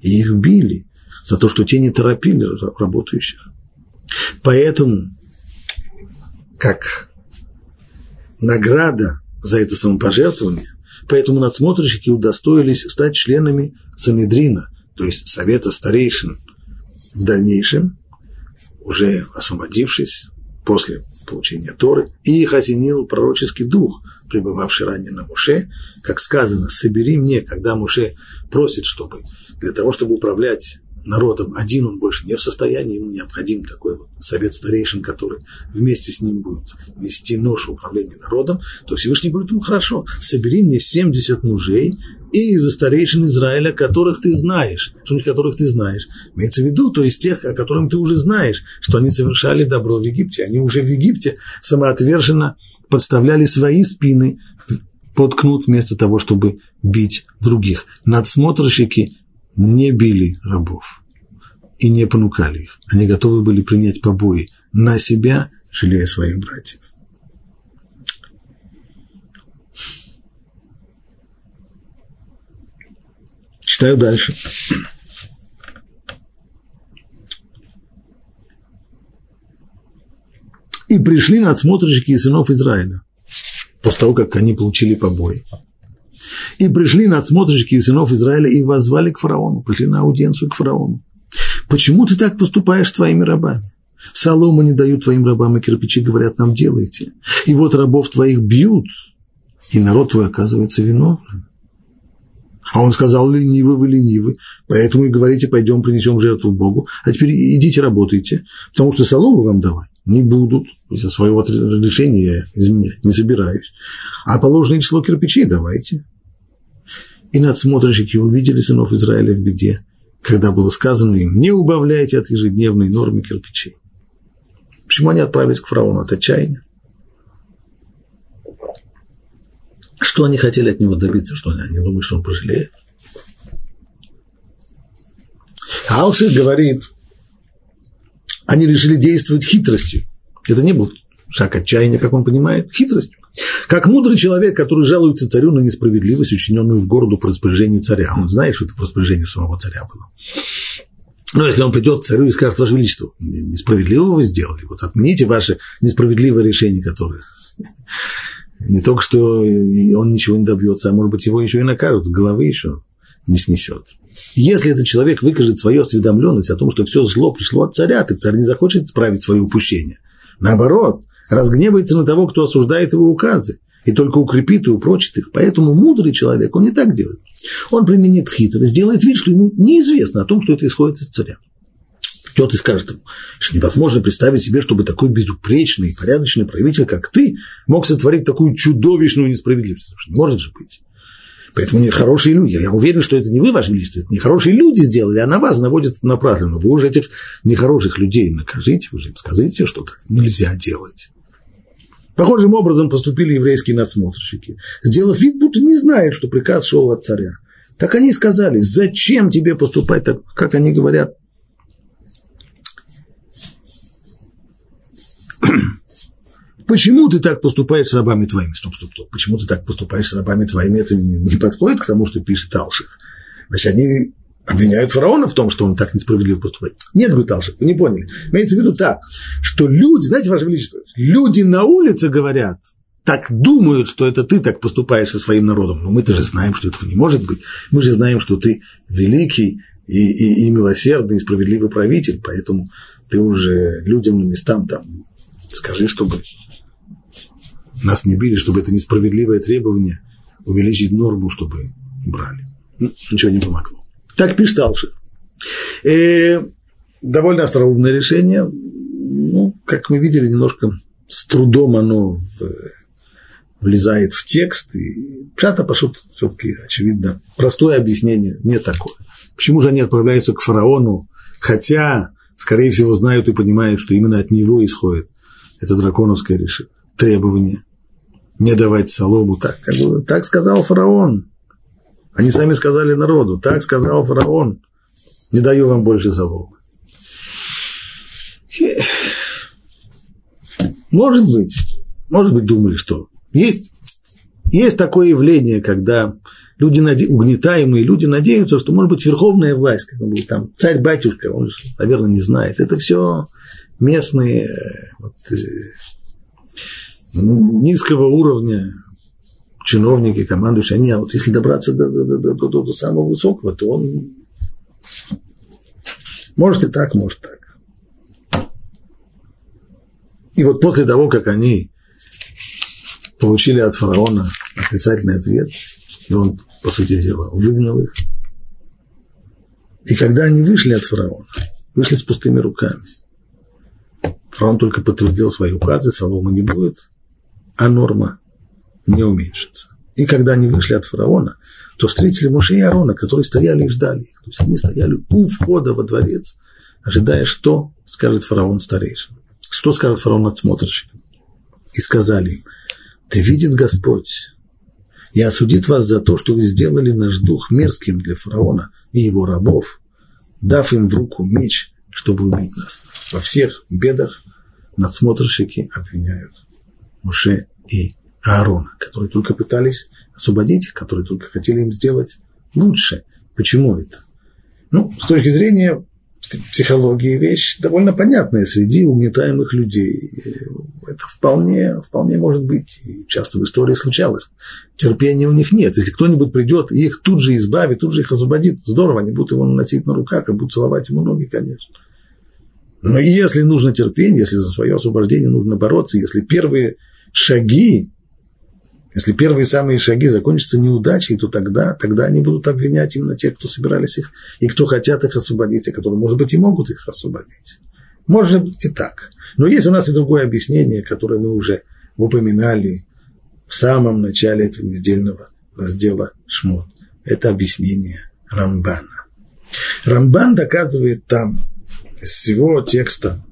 и их били за то, что те не торопили работающих. Поэтому, как награда за это самопожертвование, поэтому надсмотрщики удостоились стать членами Санедрина, то есть Совета Старейшин. В дальнейшем, уже освободившись после получения Торы, и их осенил пророческий дух, пребывавший ранее на Муше, как сказано, собери мне, когда Муше просит, чтобы для того, чтобы управлять народом один он больше не в состоянии, ему необходим такой вот совет старейшин, который вместе с ним будет нести ношу управления народом, то Всевышний говорит ему, хорошо, собери мне 70 мужей и из старейшин Израиля, которых ты знаешь, что которых ты знаешь. Имеется в виду, то есть тех, о которых ты уже знаешь, что они совершали добро в Египте. Они уже в Египте самоотверженно подставляли свои спины под кнут вместо того, чтобы бить других. Надсмотрщики не били рабов и не понукали их. Они готовы были принять побои на себя, жалея своих братьев. Читаю дальше. И пришли надсмотрщики и сынов Израиля, после того, как они получили побои. И пришли надсмотрщики и сынов Израиля и возвали к фараону, пришли на аудиенцию к фараону. Почему ты так поступаешь с твоими рабами? Солому не дают твоим рабам, и кирпичи говорят, нам делайте. И вот рабов твоих бьют, и народ твой оказывается виновным. А он сказал, ленивы вы ленивы, поэтому и говорите, пойдем принесем жертву Богу, а теперь идите работайте, потому что солому вам давать не будут, из-за своего решения я изменять не собираюсь. А положенное число кирпичей давайте. И надсмотрщики увидели сынов Израиля в беде, когда было сказано им, не убавляйте от ежедневной нормы кирпичей. Почему они отправились к фараону? От отчаяния. Что они хотели от него добиться? Что они, они думают, что он пожалеет? Алши говорит, они решили действовать хитростью. Это не был шаг отчаяния, как он понимает, хитростью. Как мудрый человек, который жалуется царю на несправедливость, учиненную в городу по распоряжению царя. Он знает, что это по распоряжению самого царя было. Но если он придет к царю и скажет, Ваше Величество, несправедливо вы сделали, вот отмените ваше несправедливое решение, которое не только что он ничего не добьется, а может быть его еще и накажут, головы еще не снесет. Если этот человек выкажет свою осведомленность о том, что все зло пришло от царя, так царь не захочет исправить свое упущение. Наоборот, разгневается на того, кто осуждает его указы, и только укрепит и упрочит их. Поэтому мудрый человек, он не так делает. Он применит хитрость, сделает вид, что ему неизвестно о том, что это исходит из царя. Придет и скажет ему, что невозможно представить себе, чтобы такой безупречный, порядочный правитель, как ты, мог сотворить такую чудовищную несправедливость. Не может же быть. Поэтому не хорошие люди. Я уверен, что это не вы, Ваше Величество, это нехорошие люди сделали, а на вас наводят направленно. Вы уже этих нехороших людей накажите, вы же им скажите, что так нельзя делать. Похожим образом поступили еврейские надсмотрщики, сделав вид, будто не знают, что приказ шел от царя. Так они сказали, зачем тебе поступать так, как они говорят. Почему ты так поступаешь с рабами твоими? Стоп, стоп, стоп. Почему ты так поступаешь с рабами твоими? Это не подходит к тому, что пишет Алших. Значит, они обвиняют фараона в том, что он так несправедливо поступает. Нет, говорит Алших, вы не поняли. Имеется в виду так, что люди, знаете, Ваше Величество, люди на улице говорят, так думают, что это ты так поступаешь со своим народом. Но мы-то же знаем, что этого не может быть. Мы же знаем, что ты великий и, и, и милосердный, и справедливый правитель, поэтому ты уже людям на местам там скажи, чтобы нас не били, чтобы это несправедливое требование увеличить норму, чтобы брали. Ну, ничего не помогло. Так пишет Алших. Э, довольно остроумное решение. Ну, как мы видели, немножко с трудом оно в, влезает в текст. И Пшата пошел все-таки, очевидно, простое объяснение не такое. Почему же они отправляются к фараону, хотя, скорее всего, знают и понимают, что именно от него исходит это драконовское решение, требование не давать солому. Так, как бы, так сказал фараон. Они сами сказали народу, так сказал фараон, не даю вам больше соломы. Может быть, может быть, думали, что есть, есть такое явление, когда люди, угнетаемые люди надеются, что, может быть, верховная власть, как был там царь-батюшка, он наверное, не знает. Это все местные вот, э, низкого уровня чиновники, командующие, они, а вот если добраться до, до, до, до, до, до самого высокого, то он может и так, может так. И вот после того, как они получили от фараона отрицательный ответ, и он, по сути дела, выгнал их, и когда они вышли от фараона, вышли с пустыми руками, фараон только подтвердил свои указы, солома не будет, а норма не уменьшится. И когда они вышли от фараона, то встретили Моше и Аарона, которые стояли и ждали их. То есть они стояли у входа во дворец, ожидая, что скажет фараон старейшин. Что скажет фараон надсмотрщикам. И сказали им, да видит Господь, и осудит вас за то, что вы сделали наш дух мерзким для фараона и его рабов, дав им в руку меч, чтобы убить нас. Во всех бедах надсмотрщики обвиняют Муше и Аарона, которые только пытались освободить их, которые только хотели им сделать лучше. Почему это? Ну, с точки зрения психологии вещь довольно понятная среди угнетаемых людей. Это вполне, вполне может быть, и часто в истории случалось. Терпения у них нет. Если кто-нибудь придет и их тут же избавит, тут же их освободит, здорово, они будут его носить на руках и будут целовать ему ноги, конечно. Но если нужно терпение, если за свое освобождение нужно бороться, если первые шаги, если первые самые шаги закончатся неудачей, то тогда, тогда они будут обвинять именно тех, кто собирались их, и кто хотят их освободить, и которые, может быть, и могут их освободить. Может быть и так. Но есть у нас и другое объяснение, которое мы уже упоминали в самом начале этого недельного раздела Шмот. Это объяснение Рамбана. Рамбан доказывает там из всего текста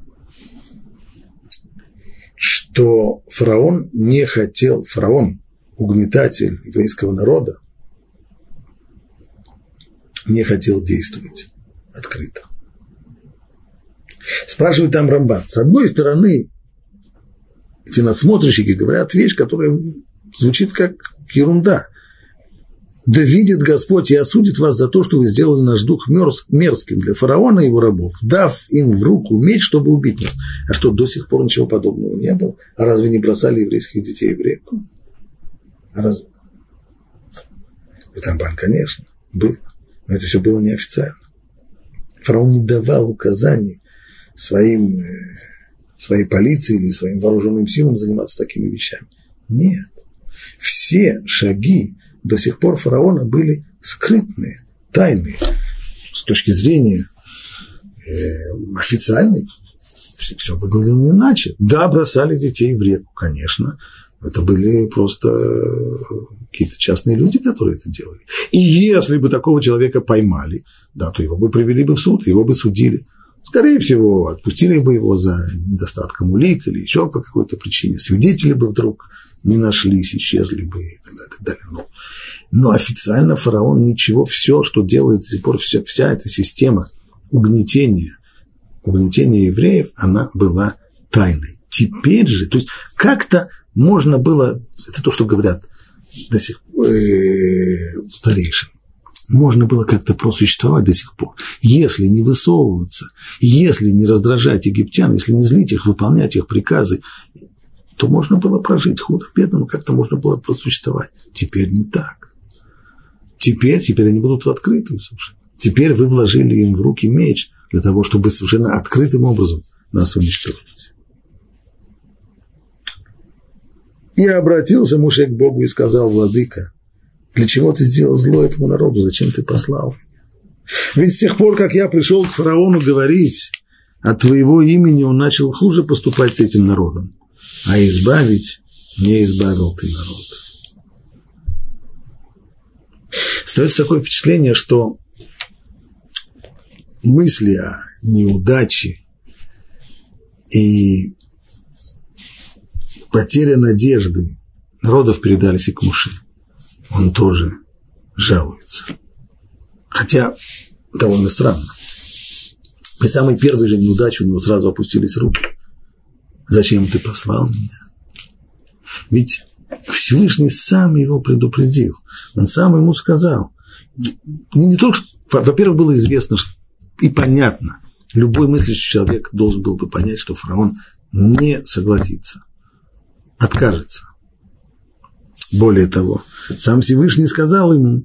что фараон не хотел, фараон, угнетатель еврейского народа, не хотел действовать открыто. Спрашивает там Рамбан. С одной стороны, эти надсмотрщики говорят вещь, которая звучит как ерунда да видит Господь и осудит вас за то, что вы сделали наш дух мерзким для фараона и его рабов, дав им в руку меч, чтобы убить нас. А что, до сих пор ничего подобного не было? А разве не бросали еврейских детей в реку? Раз... Рамбан, конечно, было. Но это все было неофициально. Фараон не давал указаний своим э, своей полиции или своим вооруженным силам заниматься такими вещами. Нет. Все шаги до сих пор фараона были скрытные, тайные. С точки зрения э, официальной, все, все выглядело иначе. Да, бросали детей в реку, конечно. Это были просто э, какие-то частные люди, которые это делали. И если бы такого человека поймали, да, то его бы привели бы в суд, его бы судили. Скорее всего, отпустили бы его за недостатком улик или еще по какой-то причине. Свидетели бы вдруг не нашлись, исчезли бы и так далее. Так далее. Но, но официально фараон ничего, все, что делает до сих пор, вся, вся эта система угнетения, угнетения евреев, она была тайной. Теперь же, то есть как-то можно было, это то, что говорят до сих пор э, старейшины, можно было как-то просуществовать до сих пор. Если не высовываться, если не раздражать египтян, если не злить их, выполнять их приказы, то можно было прожить худо бедно, как-то можно было просуществовать. Теперь не так. Теперь, теперь они будут в открытую совершенно. Теперь вы вложили им в руки меч для того, чтобы совершенно открытым образом нас уничтожить. И обратился Муше к Богу и сказал, Владыка, для чего ты сделал зло этому народу? Зачем ты послал меня? Ведь с тех пор, как я пришел к фараону говорить от твоего имени, он начал хуже поступать с этим народом. А избавить не избавил ты народ. Остается такое впечатление, что мысли о неудаче и потеря надежды народов передались и к Муше он тоже жалуется. Хотя довольно странно. При самой первой же неудаче у него сразу опустились руки. Зачем ты послал меня? Ведь Всевышний сам его предупредил. Он сам ему сказал. Не, не только, во-первых, было известно и понятно, любой мыслящий человек должен был бы понять, что фараон не согласится, откажется. Более того, сам Всевышний сказал ему,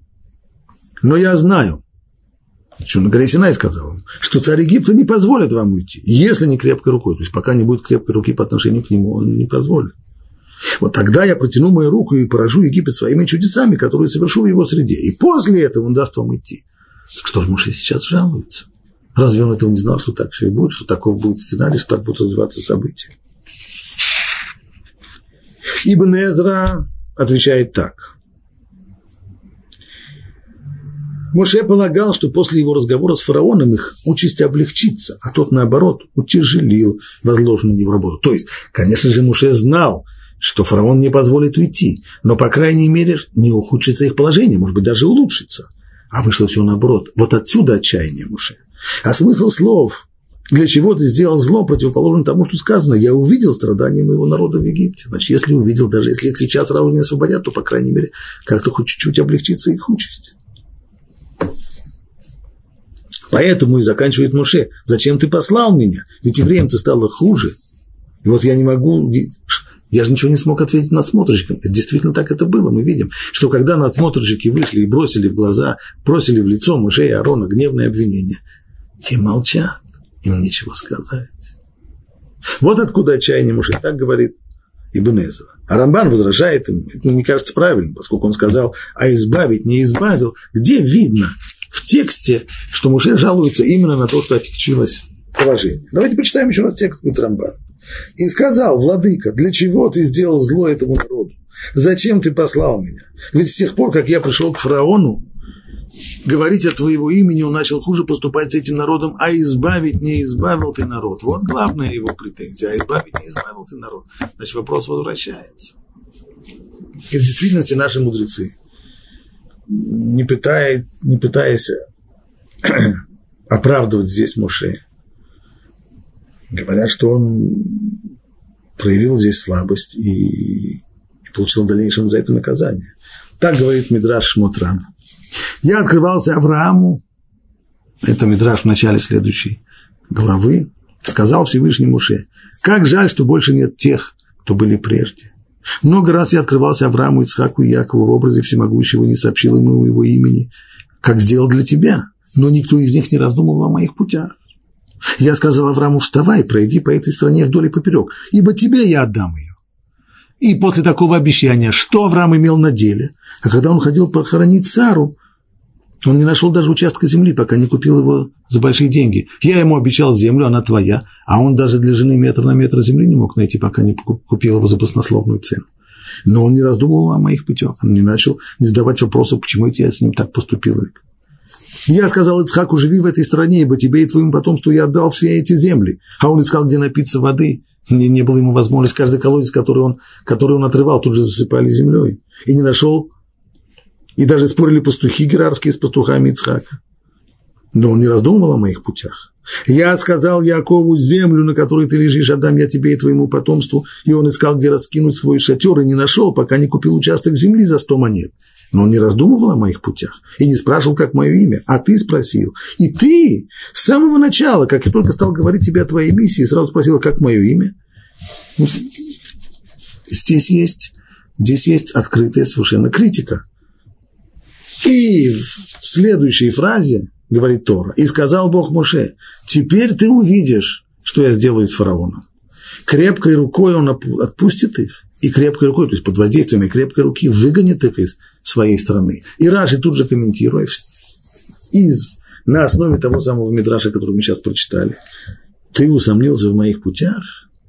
но я знаю, что на горе Синай сказал ему, что царь Египта не позволит вам уйти, если не крепкой рукой. То есть пока не будет крепкой руки по отношению к нему, он не позволит. Вот тогда я протяну мою руку и поражу Египет своими чудесами, которые совершу в его среде. И после этого он даст вам идти. Кто же Муше сейчас жалуется? Разве он этого не знал, что так все и будет, что такой будет сценарий, что так будут развиваться события? Ибн Эзра отвечает так. Моше полагал, что после его разговора с фараоном их участь облегчится, а тот, наоборот, утяжелил возложенную на него работу. То есть, конечно же, Моше знал, что фараон не позволит уйти, но, по крайней мере, не ухудшится их положение, может быть, даже улучшится. А вышло все наоборот. Вот отсюда отчаяние Муше. А смысл слов для чего ты сделал зло, противоположно тому, что сказано. Я увидел страдания моего народа в Египте. Значит, если увидел, даже если их сейчас сразу не освободят, то, по крайней мере, как-то хоть чуть-чуть облегчится их участь. Поэтому и заканчивает Муше. Зачем ты послал меня? Ведь евреям-то стало хуже. И вот я не могу... Я же ничего не смог ответить надсмотрщикам. Действительно так это было. Мы видим, что когда надсмотрщики вышли и бросили в глаза, бросили в лицо Муше и Аарона гневное обвинение, те молчат им нечего сказать. Вот откуда отчаяние мужа. Так говорит Ибн Эзра. А Рамбан возражает им, это не кажется правильным, поскольку он сказал, а избавить не избавил. Где видно в тексте, что мужи жалуются именно на то, что отягчилось положение. Давайте почитаем еще раз текст Рамбан. И сказал, владыка, для чего ты сделал зло этому народу? Зачем ты послал меня? Ведь с тех пор, как я пришел к фараону, говорить от твоего имени, он начал хуже поступать с этим народом, а избавить не избавил ты народ. Вот главная его претензия, а избавить не избавил ты народ. Значит, вопрос возвращается. И в действительности наши мудрецы, не, пытаясь, не пытаясь оправдывать здесь Муше, говорят, что он проявил здесь слабость и, и получил в дальнейшем за это наказание. Так говорит Мидраш Шмотран. Я открывался Аврааму, это Мидраш в начале следующей главы, сказал Всевышний Муше, как жаль, что больше нет тех, кто были прежде. Много раз я открывался Аврааму, Ицхаку и Якову в образе всемогущего, не сообщил ему его имени, как сделал для тебя, но никто из них не раздумывал о моих путях. Я сказал Аврааму, вставай, пройди по этой стране вдоль и поперек, ибо тебе я отдам ее. И после такого обещания, что Авраам имел на деле? А когда он ходил похоронить Сару, он не нашел даже участка земли, пока не купил его за большие деньги. Я ему обещал землю, она твоя, а он даже для жены метр на метр земли не мог найти, пока не купил его за баснословную цену. Но он не раздумывал о моих путях, он не начал не задавать вопросов, почему я с ним так поступил. Я сказал Ицхаку, живи в этой стране, ибо тебе и твоему потомству я отдал все эти земли. А он искал, где напиться воды. Не, не было ему возможности, каждый колодец, который он, который он отрывал, тут же засыпали землей. И не нашел и даже спорили пастухи герарские с пастухами Ицхака. Но он не раздумывал о моих путях. Я сказал Якову, землю, на которой ты лежишь, отдам я тебе и твоему потомству. И он искал, где раскинуть свой шатер, и не нашел, пока не купил участок земли за сто монет. Но он не раздумывал о моих путях и не спрашивал, как мое имя, а ты спросил. И ты с самого начала, как я только стал говорить тебе о твоей миссии, сразу спросил, как мое имя. Здесь есть, здесь есть открытая совершенно критика. И в следующей фразе говорит Тора, и сказал Бог Моше, теперь ты увидишь, что я сделаю с фараоном. Крепкой рукой он отпустит их, и крепкой рукой, то есть под воздействием крепкой руки, выгонит их из своей страны. И Раши тут же комментирует из, на основе того самого Мидраша, который мы сейчас прочитали, ты усомнился в моих путях,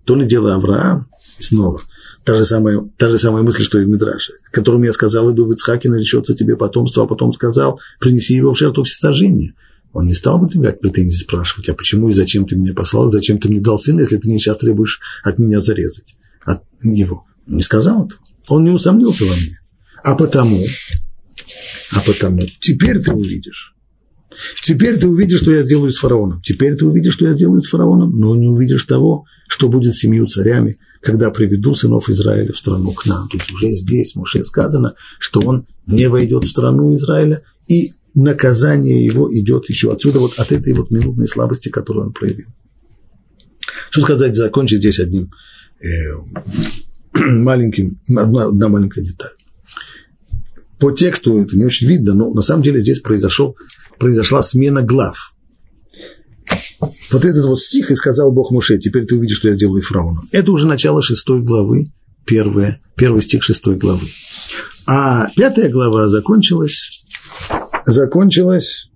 то ли дело Авраам, и снова, та же самая, та же самая мысль, что и в Мидраше, которому я сказал, иду в Ицхаке, наречется тебе потомство, а потом сказал, принеси его в жертву всесожжения. Он не стал выдвигать претензии, спрашивать, а почему и зачем ты меня послал, зачем ты мне дал сына, если ты мне сейчас требуешь от меня зарезать, от него. Он не сказал этого. Он не усомнился во мне. А потому, а потому, теперь ты увидишь. Теперь ты увидишь, что я сделаю с фараоном. Теперь ты увидишь, что я сделаю с фараоном, но не увидишь того, что будет с семью царями, когда приведу сынов Израиля в страну к нам. То есть уже здесь, Моше сказано, что он не войдет в страну Израиля, и наказание его идет еще отсюда, вот от этой вот минутной слабости, которую он проявил. Что сказать, закончить здесь одним э, маленьким, одна, одна маленькая деталь. По тексту это не очень видно, но на самом деле здесь произошел, произошла смена глав. Вот этот вот стих, и сказал Бог Муше, теперь ты увидишь, что я сделаю фараоном. Это уже начало шестой главы, первое, первый стих шестой главы. А пятая глава закончилась, закончилась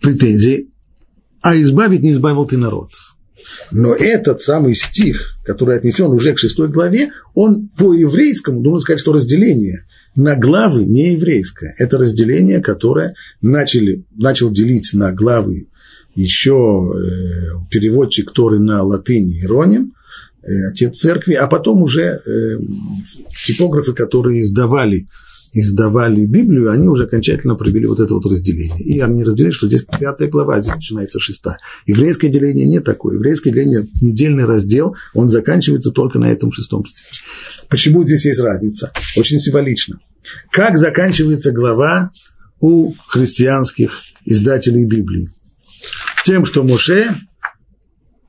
претензией, а избавить не избавил ты народ. Но этот самый стих, который отнесен уже к шестой главе, он по-еврейскому, нужно сказать, что разделение на главы не еврейское. Это разделение, которое начали, начал делить на главы еще э, переводчик Торы на латыни Ироним, э, отец церкви, а потом уже э, типографы, которые издавали издавали Библию, они уже окончательно провели вот это вот разделение. И они разделяют, что здесь пятая глава, здесь начинается шестая. Еврейское деление не такое. Еврейское деление, недельный раздел, он заканчивается только на этом шестом стихе. Почему здесь есть разница? Очень символично. Как заканчивается глава у христианских издателей Библии? Тем, что Моше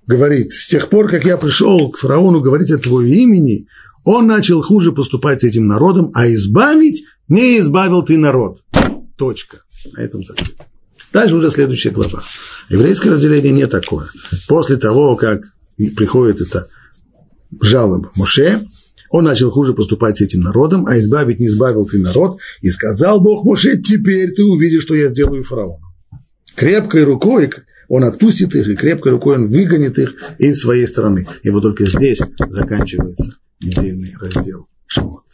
говорит, с тех пор, как я пришел к фараону говорить о твоем имени, он начал хуже поступать с этим народом, а избавить не избавил ты народ. Точка. На этом закрыто. Дальше уже следующая глава. Еврейское разделение не такое. После того, как приходит это жалоба Моше, он начал хуже поступать с этим народом, а избавить не избавил ты народ. И сказал Бог Моше, теперь ты увидишь, что я сделаю фараону. Крепкой рукой он отпустит их, и крепкой рукой он выгонит их из своей стороны. И вот только здесь заканчивается недельный раздел Шмот.